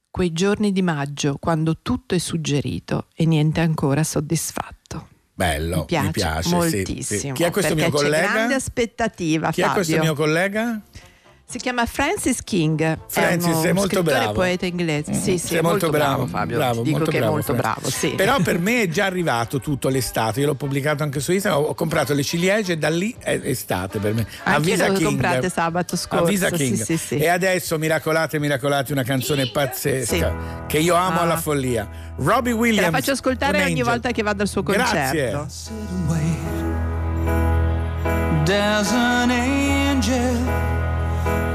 Quei giorni di maggio, quando tutto è suggerito e niente ancora soddisfatto. Bello, mi piace, piace sì, moltissimo. sì. Chi è questo mio collega? C'è grande aspettativa, Chi Fabio. è questo mio collega? Si chiama Francis King. Francis, è sei molto scrittore bravo. poeta inglese. Sì, sì, Sei molto, bravo, Fabio. bravo, Dico molto che bravo, è molto Francis. bravo, sì. Però per [LAUGHS] me è già arrivato tutto l'estate. Io l'ho pubblicato anche su Instagram. Ho comprato le ciliegie e da lì è estate per me. Anche ho King. comprate sabato scorso. Avvisa sì, King. sì, sì. E adesso miracolate, miracolate, una canzone pazzesca Sì. che io amo Ah. alla follia. Robbie Te Williams. la faccio ascoltare ogni angel. volta che vado al suo Grazie. concerto. There's an angel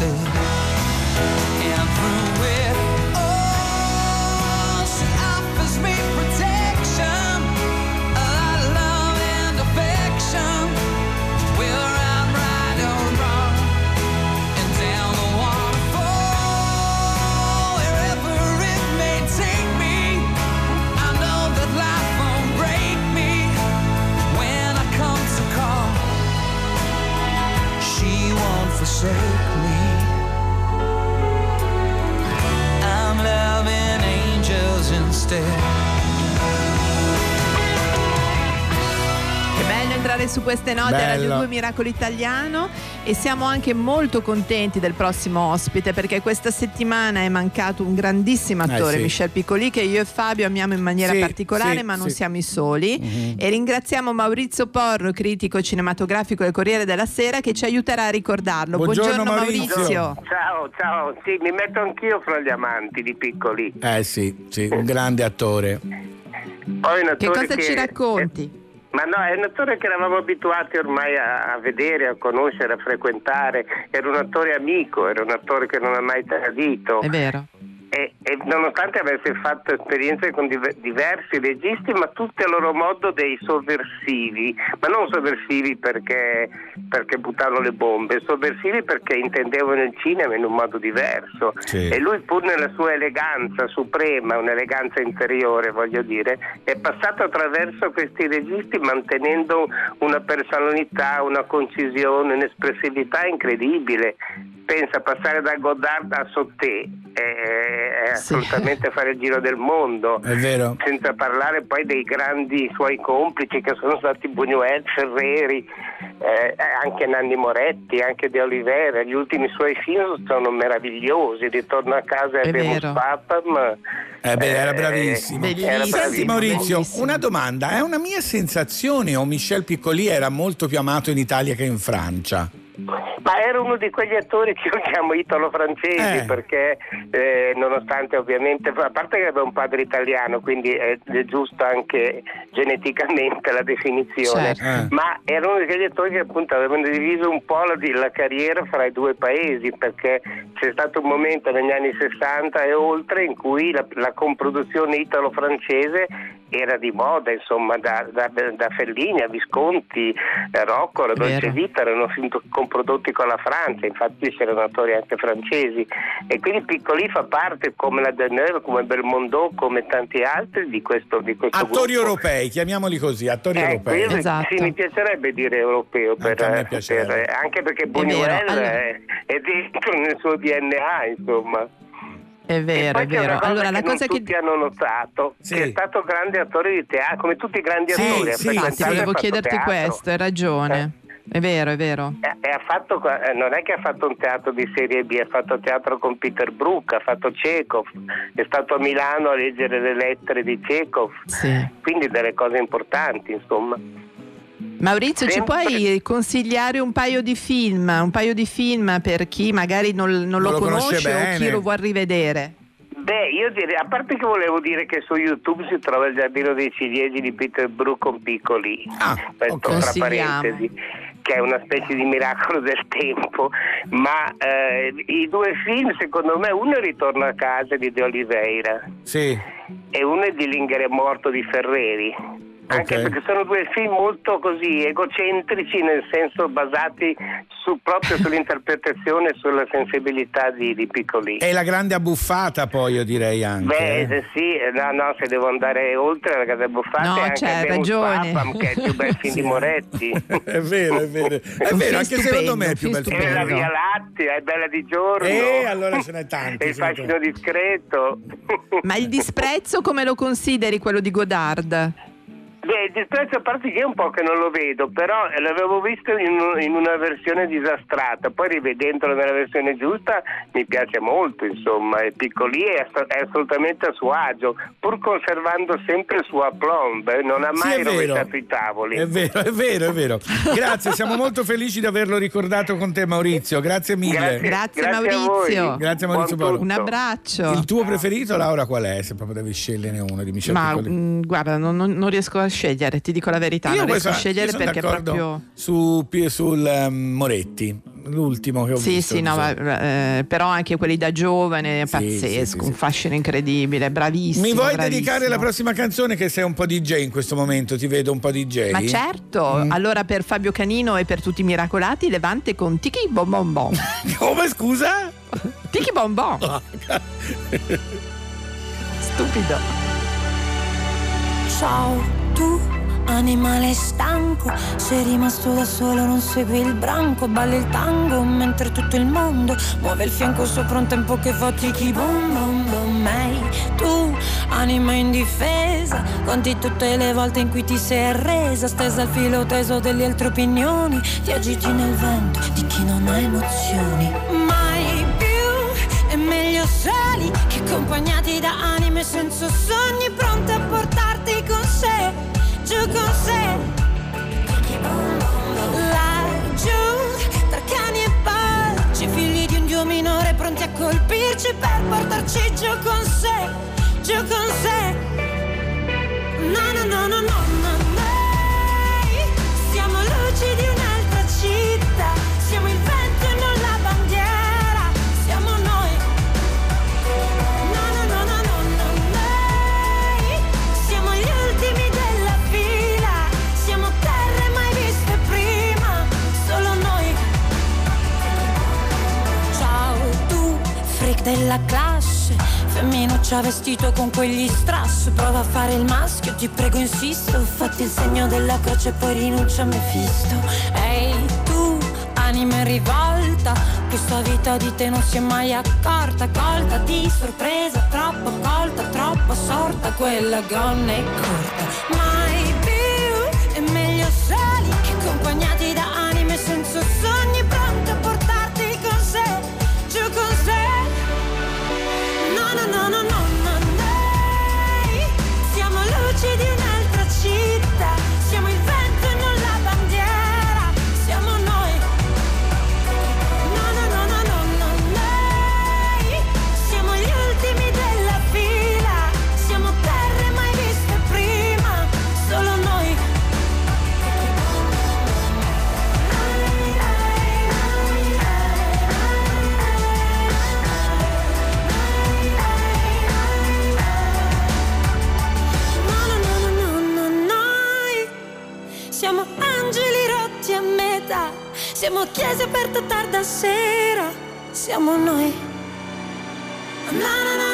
usted. Instead. Che bello entrare su queste note a Bello. Radio 2 Miracolo Italiano e siamo anche molto contenti del prossimo ospite perché questa settimana è mancato un grandissimo attore, Eh, sì. Michel Piccoli, che io e Fabio amiamo in maniera Sì, particolare sì, ma non sì. siamo i soli. Mhm. E ringraziamo Maurizio Porro, critico cinematografico del Corriere della Sera, che ci aiuterà a ricordarlo. Buongiorno, Maurizio. Maurizio. Ciao, ciao, sì, mi metto anch'io fra gli amanti di piccoli. Eh sì, sì, un grande attore. Poi un Che attore cosa ci racconti? Ma no, è un attore che eravamo abituati ormai a, a vedere, a conoscere, a frequentare. Era un attore amico, era un attore che non ha mai tradito. È vero. E, e nonostante avesse fatto esperienze con diver- diversi registi, ma tutti a loro modo dei sovversivi, ma non sovversivi perché, perché buttavano le bombe, sovversivi perché intendevano il cinema in un modo diverso. Sì. E lui pur nella sua eleganza suprema, un'eleganza interiore voglio dire, è passato attraverso questi registi mantenendo una personalità, una concisione, un'espressività incredibile. Pensa passare da Godard a Sauté è, è assolutamente fare il giro del mondo È vero. senza parlare poi dei grandi suoi complici che sono stati Buñuel, Ferreri, eh, anche Nanni Moretti, anche De Olivera. Gli ultimi suoi film sono meravigliosi. Ritorno a casa e vero. Papam. Eh beh, era Eh, bravissimo. era Senti bravissimo. Maurizio, una domanda, è una mia sensazione o Michel Piccoli era molto più amato in Italia che in Francia? Ma era uno di quegli attori che io chiamo italo-francesi Eh. perché eh, nonostante ovviamente, a parte che aveva un padre italiano, quindi è, è giusto anche geneticamente la definizione, Certo. Eh. ma era uno di quegli attori che appunto avevano diviso un po' la, la carriera fra i due paesi perché c'è stato un momento negli anni 60 e oltre in cui la, la comproduzione italo-francese era di moda, insomma, da, da, da Fellini a Visconti, a Rocco, la Dolce Vero. Vita erano film comprodotti con la Francia, infatti c'erano attori anche francesi e quindi Piccoli fa parte come la Deneuve, come Belmondo, come tanti altri di questo, di questo Attori gruppo. europei, chiamiamoli così, attori Eh, europei. Esatto. Sì, mi piacerebbe dire europeo, per, Anche per- anche perché Buñuel allora- è, è dentro nel suo DNA, insomma. È vero, è vero. cosa Allora, che la cosa che tutti hanno notato, Sì. che è stato grande attore di teatro, come tutti i grandi Sì, attori. sì, Infatti, volevo chiederti teatro. questo, hai ragione. È vero, è vero. E- e ha fatto, eh, non è che ha fatto un teatro di serie B, ha fatto teatro con Peter Brook, ha fatto Chekhov, è stato a Milano a leggere le lettere di Chekhov, Sì. quindi delle cose importanti, insomma. Maurizio, ci Sempre- puoi consigliare un paio di film, un paio di film per chi magari non, non lo, lo conosce conosce o chi lo vuol rivedere? Beh, io direi, a parte che volevo dire che su YouTube si trova il giardino dei ciliegi di Peter Brook con piccoli, Ah, questo ok. tra parentesi, che è una specie di miracolo del tempo, ma eh, i due film secondo me, uno è Ritorno a casa di De Oliveira Sì. e uno è Di Lingher è morto di Ferreri. Anche Ok. perché sono due film molto così egocentrici, nel senso basati su- proprio sull'interpretazione e sulla sensibilità di, di Piccoli. E la grande abbuffata poi io direi anche. Beh, eh. sì, no, no, se devo andare oltre la Casa Buffata No, è anche c'è, ragione. Papam, che è il più bel [LAUGHS] film di Moretti. [LAUGHS] è vero, è vero. [LAUGHS] È vero, anche secondo me è stupendo, più bel film E la. Via Lattea, è bella di giorno. Eh, allora ce n'è tanti, E il fascino discreto. Ma il disprezzo come lo consideri quello di Godard? Il disprezzo a parte che è un po' che non lo vedo, però eh, l'avevo visto in, in una versione disastrata, poi rivedendolo nella versione giusta mi piace molto, insomma, è piccolì e è, ass- è assolutamente a suo agio, pur conservando sempre il suo aplomb, eh, non ha Sì, mai vero. rovesciato i tavoli. È vero, è vero, è vero. Grazie, siamo molto felici di averlo ricordato con te Maurizio, grazie mille. Grazie, Grazie a Maurizio. Grazie Maurizio Boro. Un abbraccio. Il tuo preferito, Laura, qual è? Se proprio devi sceglierne uno di Michel Ma Piccoli. mm, guarda, non- non riesco a scegliere, ti dico la verità, non riesco a scegliere io sono perché proprio... su, sul ehm, Moretti, l'ultimo che ho Sì, visto. sì, no, ma, insomma. eh, però anche quelli da giovane, Sì, pazzesco, sì, sì, un fascino incredibile, bravissimo. Mi vuoi bravissimo. dedicare la prossima canzone che sei un po' DJ in questo momento, ti vedo un po' DJ. Ma certo, Mm. allora per Fabio Canino e per tutti i miracolati, Levante con Tiki Bom Bom Bom. [LAUGHS] Come scusa? Tiki Bom Bom. [LAUGHS] Stupido. Ciao, tu animale stanco, sei rimasto da solo, non segui il branco, balli il tango mentre tutto il mondo muove il fianco sopra un tempo che fa tiki bom bom bom. Ehi, tu anima indifesa, conti tutte le volte in cui ti sei arresa, stesa al filo teso delle altre opinioni, ti agiti nel vento di chi non ha emozioni. Meglio soli che accompagnati da anime senza sogni pronte a portarti con sé, giù con sé. Laggiù, tra cani e porci, figli di un dio minore pronti a colpirci per portarci giù con sé, giù con sé. No, no, no, no, no, no, noi siamo luci di un'altra della classe, femminuccia vestito con quegli strass, prova a fare il maschio, ti prego insisto, fatti il segno della croce e poi rinuncia a Mefisto. Ehi tu, anima in rivolta, questa vita di te non si è mai accorta, colta di sorpresa, troppo colta, troppo sorta, quella gonna è corta. Mai più è meglio soli Siamo chiese aperte tarda sera, siamo noi. Na, na, na,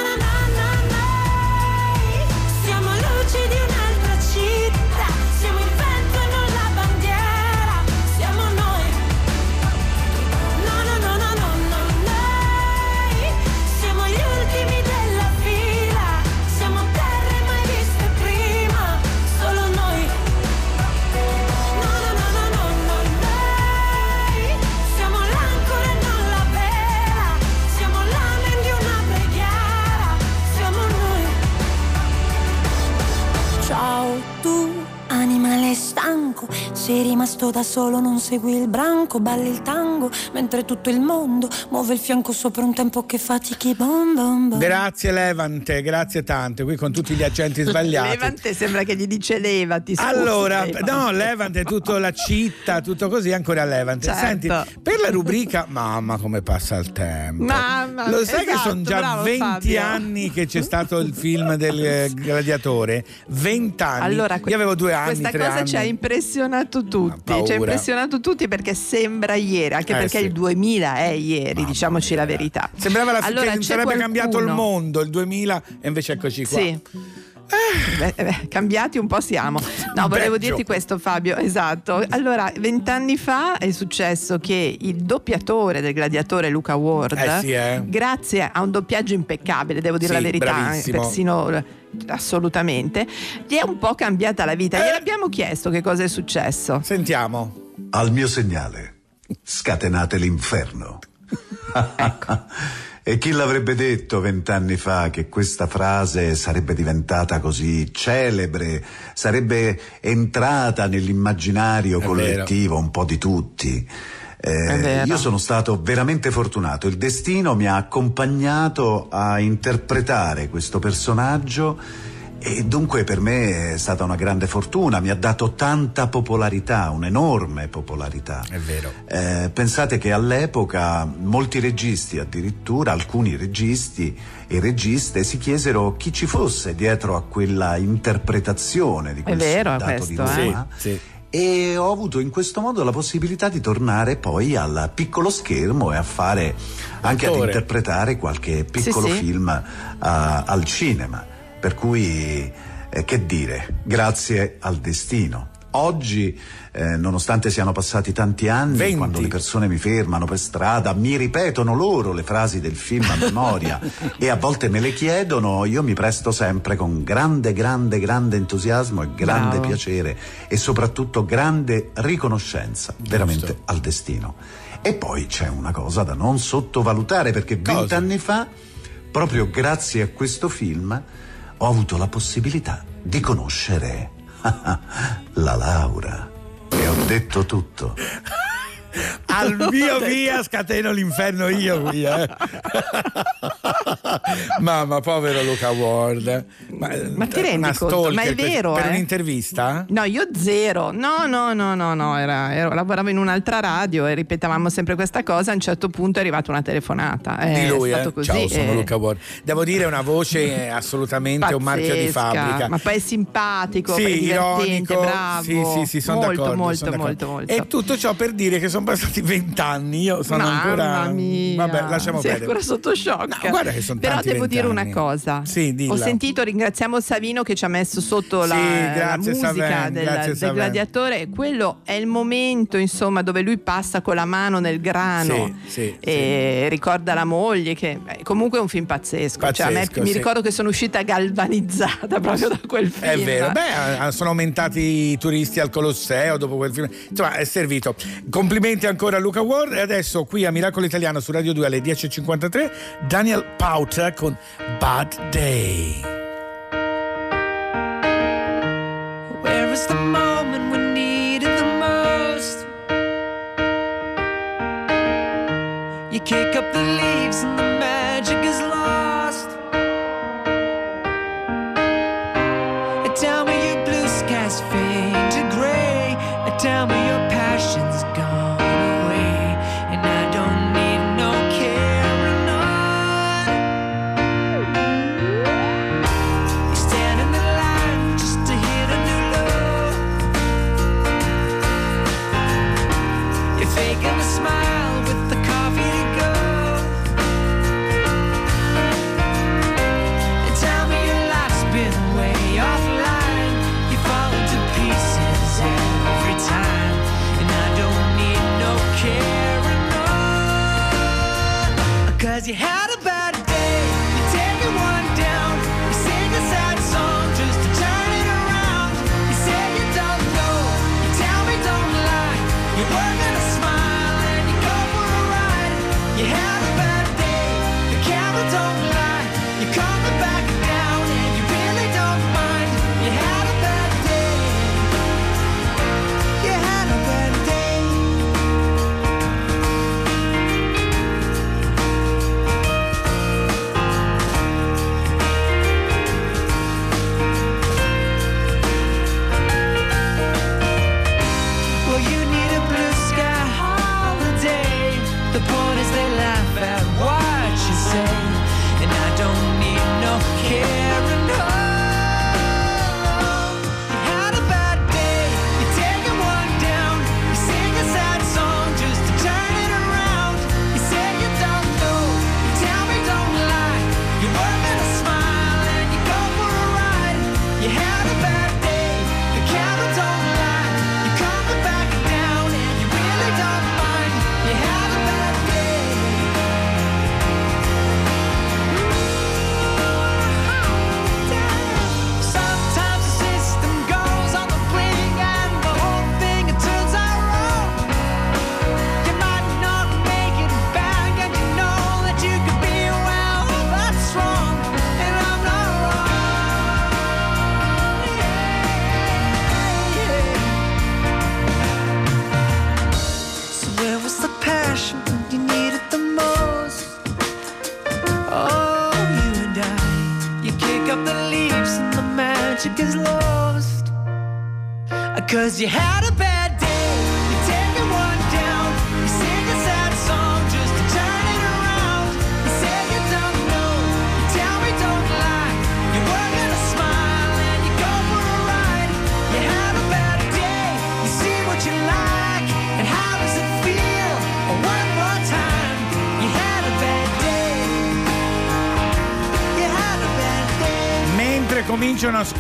cool sei rimasto da solo, non segui il branco, balli il tango, mentre tutto il mondo muove il fianco sopra un tempo che fatichi bom bom bom. Grazie Levante, grazie tante, qui con tutti gli accenti sbagliati. Levante sembra che gli dice levati. scusa, Allora, Levante. no, Levante, tutto la città, tutto così, ancora Levante. Certo. Senti, per la rubrica, mamma come passa il tempo. Mamma, Lo sai che esatto, sono già bravo, 20 Fabio. anni che c'è stato il film del eh, gladiatore? 20 anni. Allora, que- Io avevo due anni, Questa tre cosa anni. ci ha impressionato tutti. paura. Ci ha impressionato tutti perché sembra ieri, anche Eh, perché sì. il 2000 è ieri, diciamoci la verità. Sembrava la, allora, che sarebbe cambiato il qualcuno- mondo, il 2000, e invece eccoci qua. Sì. Beh, eh, cambiati un po' siamo. No, volevo Peggio. dirti questo, Fabio. Esatto. Allora, vent'anni fa è successo che il doppiatore del gladiatore Luca Ward, Eh sì, eh. grazie a un doppiaggio impeccabile, devo dire Sì, la verità, bravissimo. persino eh, assolutamente, gli è un po' cambiata la vita. Gliel'abbiamo chiesto che cosa è successo. Sentiamo. Al mio segnale, scatenate l'inferno. [LAUGHS] e chi l'avrebbe detto vent'anni fa che questa frase sarebbe diventata così celebre, sarebbe entrata nell'immaginario È collettivo un po' di tutti? Eh, vero. io sono stato veramente fortunato, il destino mi ha accompagnato a interpretare questo personaggio e dunque per me è stata una grande fortuna, mi ha dato tanta popolarità, un'enorme popolarità. È vero. Eh, pensate che all'epoca molti registi, addirittura alcuni registi e registe, si chiesero chi ci fosse dietro a quella interpretazione di È quel vero soldato di questo, eh? Roma. Sì. E ho avuto in questo modo la possibilità di tornare poi al piccolo schermo e a fare anche ad Attore. interpretare qualche piccolo sì. film ah, al cinema. Per cui, eh, che dire, grazie al destino. Oggi, eh, nonostante siano passati tanti anni, 20. quando le persone mi fermano per strada, mi ripetono loro le frasi del film a memoria [LAUGHS] e a volte me le chiedono, io mi presto sempre con grande, grande, grande entusiasmo e grande Bravo. piacere e soprattutto grande riconoscenza veramente al destino. E poi c'è una cosa da non sottovalutare perché vent'anni fa, proprio grazie a questo film, ho avuto la possibilità di conoscere [LAUGHS] la Laura. E ho detto tutto. Al mio via scateno l'inferno io qui, eh. [LAUGHS] Mamma, povero Luca Ward. Ma, Ma ti rendi conto? Ma è vero, Per eh? un'intervista? No, io zero. No, no, no, no, no. Era, ero- lavoravo in un'altra radio e ripetavamo sempre questa cosa. A un certo punto è arrivata una telefonata. È di lui, stato eh? così. Ciao, sono eh, Luca Ward. Devo dire, una voce assolutamente un marchio di pazzesca, fabbrica. Ma poi è simpatico, Sì, è ironico. bravo. Sì, sì, sì, sono molto, d'accordo. molto, sono d'accordo. molto, molto. E tutto ciò per dire che sono passati vent'anni. Io sono Mamma ancora. mia. Vabbè, lasciamo Sei perdere. ancora sotto shock. No, guarda che sono Però devo dire una cosa. Sì, dilla. Ho sentito, ringraziamo Savino che ci ha messo sotto la, Sì, la grazie, musica Saven, del, grazie, del gladiatore. Quello è il momento, insomma, dove lui passa con la mano nel grano Sì, sì, e ricorda la moglie. Che beh, comunque è un film pazzesco. Cioè, a me- Pazzesco, mi ricordo che sono uscita galvanizzata [LAUGHS] proprio da quel film. È vero, beh, eh, sono aumentati i turisti al Colosseo dopo quel film. Insomma, è servito. Complimenti ancora a Luca Ward. E adesso qui a Miracolo Italiano su Radio 2 alle 10.53, Daniel Pauta con Bad Day. Where is the moment we need it the most? You kick up the leaves and the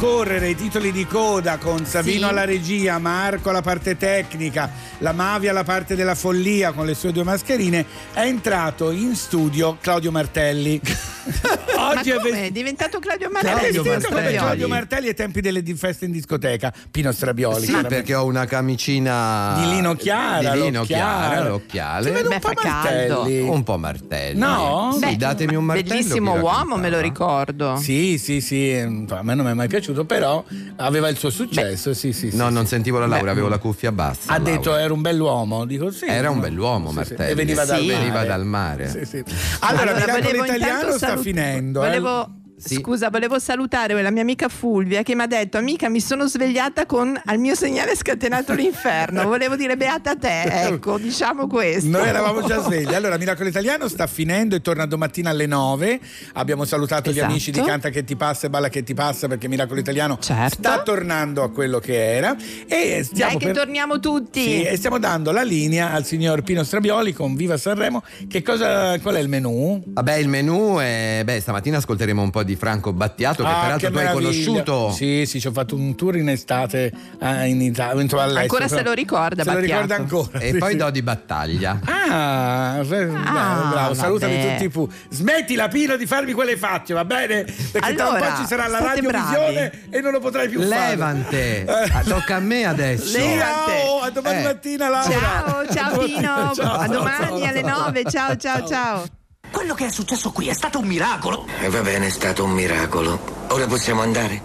scorrere i titoli di coda con Savino Sì. alla regia, Marco alla parte tecnica, la Mavi alla parte della follia con le sue due mascherine, è entrato in studio Claudio Martelli. [LAUGHS] Oggi Ma è come? È diventato Claudio Martelli. come Martelli. Claudio Martelli ai tempi delle feste in discoteca, Pino Strabioli. Sì, perché ho una camicina Di lino chiara, di lino chiara, l'occhiale. Ti vedo un Beh, po' fa caldo. Martelli. Un po' martelli. No? Sì, Beh, datemi un martello. Bellissimo uomo, me lo ricordo. Sì, sì, sì, a me non mi è mai piaciuto, però aveva il suo successo, sì, sì, sì. No, sì. non sentivo la Laura, Beh, avevo la cuffia bassa. Ha Laura. detto era un bell'uomo, dico sì. Era un bell'uomo, Sì, sì. Martelli. E veniva dal Sì. mare. Veniva dal mare. Sì, sì. Allora, Miracolo volevo Italiano sta salut- finendo. eh. Volevo, Scusa, volevo salutare la mia amica Fulvia che mi ha detto: Amica, mi sono svegliata con al mio segnale scatenato [LAUGHS] l'inferno. Volevo dire beata te, ecco, diciamo questo. Noi eravamo già svegli. Allora, Miracolo Italiano sta finendo e torna domattina alle 9. Abbiamo salutato gli Esatto. amici di Canta che ti passa e Balla che ti passa perché Miracolo Italiano Certo. sta tornando a quello che era. E stiamo Dai che per- torniamo tutti. Sì, e stiamo dando la linea al signor Pino Strabioli con Viva Sanremo. Che cosa, qual è il menù? Vabbè, il menù è. Beh, stamattina ascolteremo un po' di Franco Battiato, che Ah, peraltro che tu hai meraviglia. conosciuto. Sì, sì, ci ho fatto un tour in estate eh, in Italia. Ancora se lo ricorda, Se lo Battiato. ricorda ancora. E sì, poi sì. do di battaglia. Ah, beh, bravo, bravo. salutami tutti i pu. Smettila Pino di farmi quelle facce, va bene? Perché tra un Allora, po' ci sarà la radiovisione e non lo potrai più fare. Levante! Eh. Ah, Tocca a me adesso. Ciao, a domani Eh. mattina Laura. Ciao, ciao A domani- Pino. ciao, a domani ciao, alle ciao. 9. Ciao, ciao, ciao. Quello che è successo qui è stato un miracolo. E va bene, è stato un miracolo. Ora possiamo andare?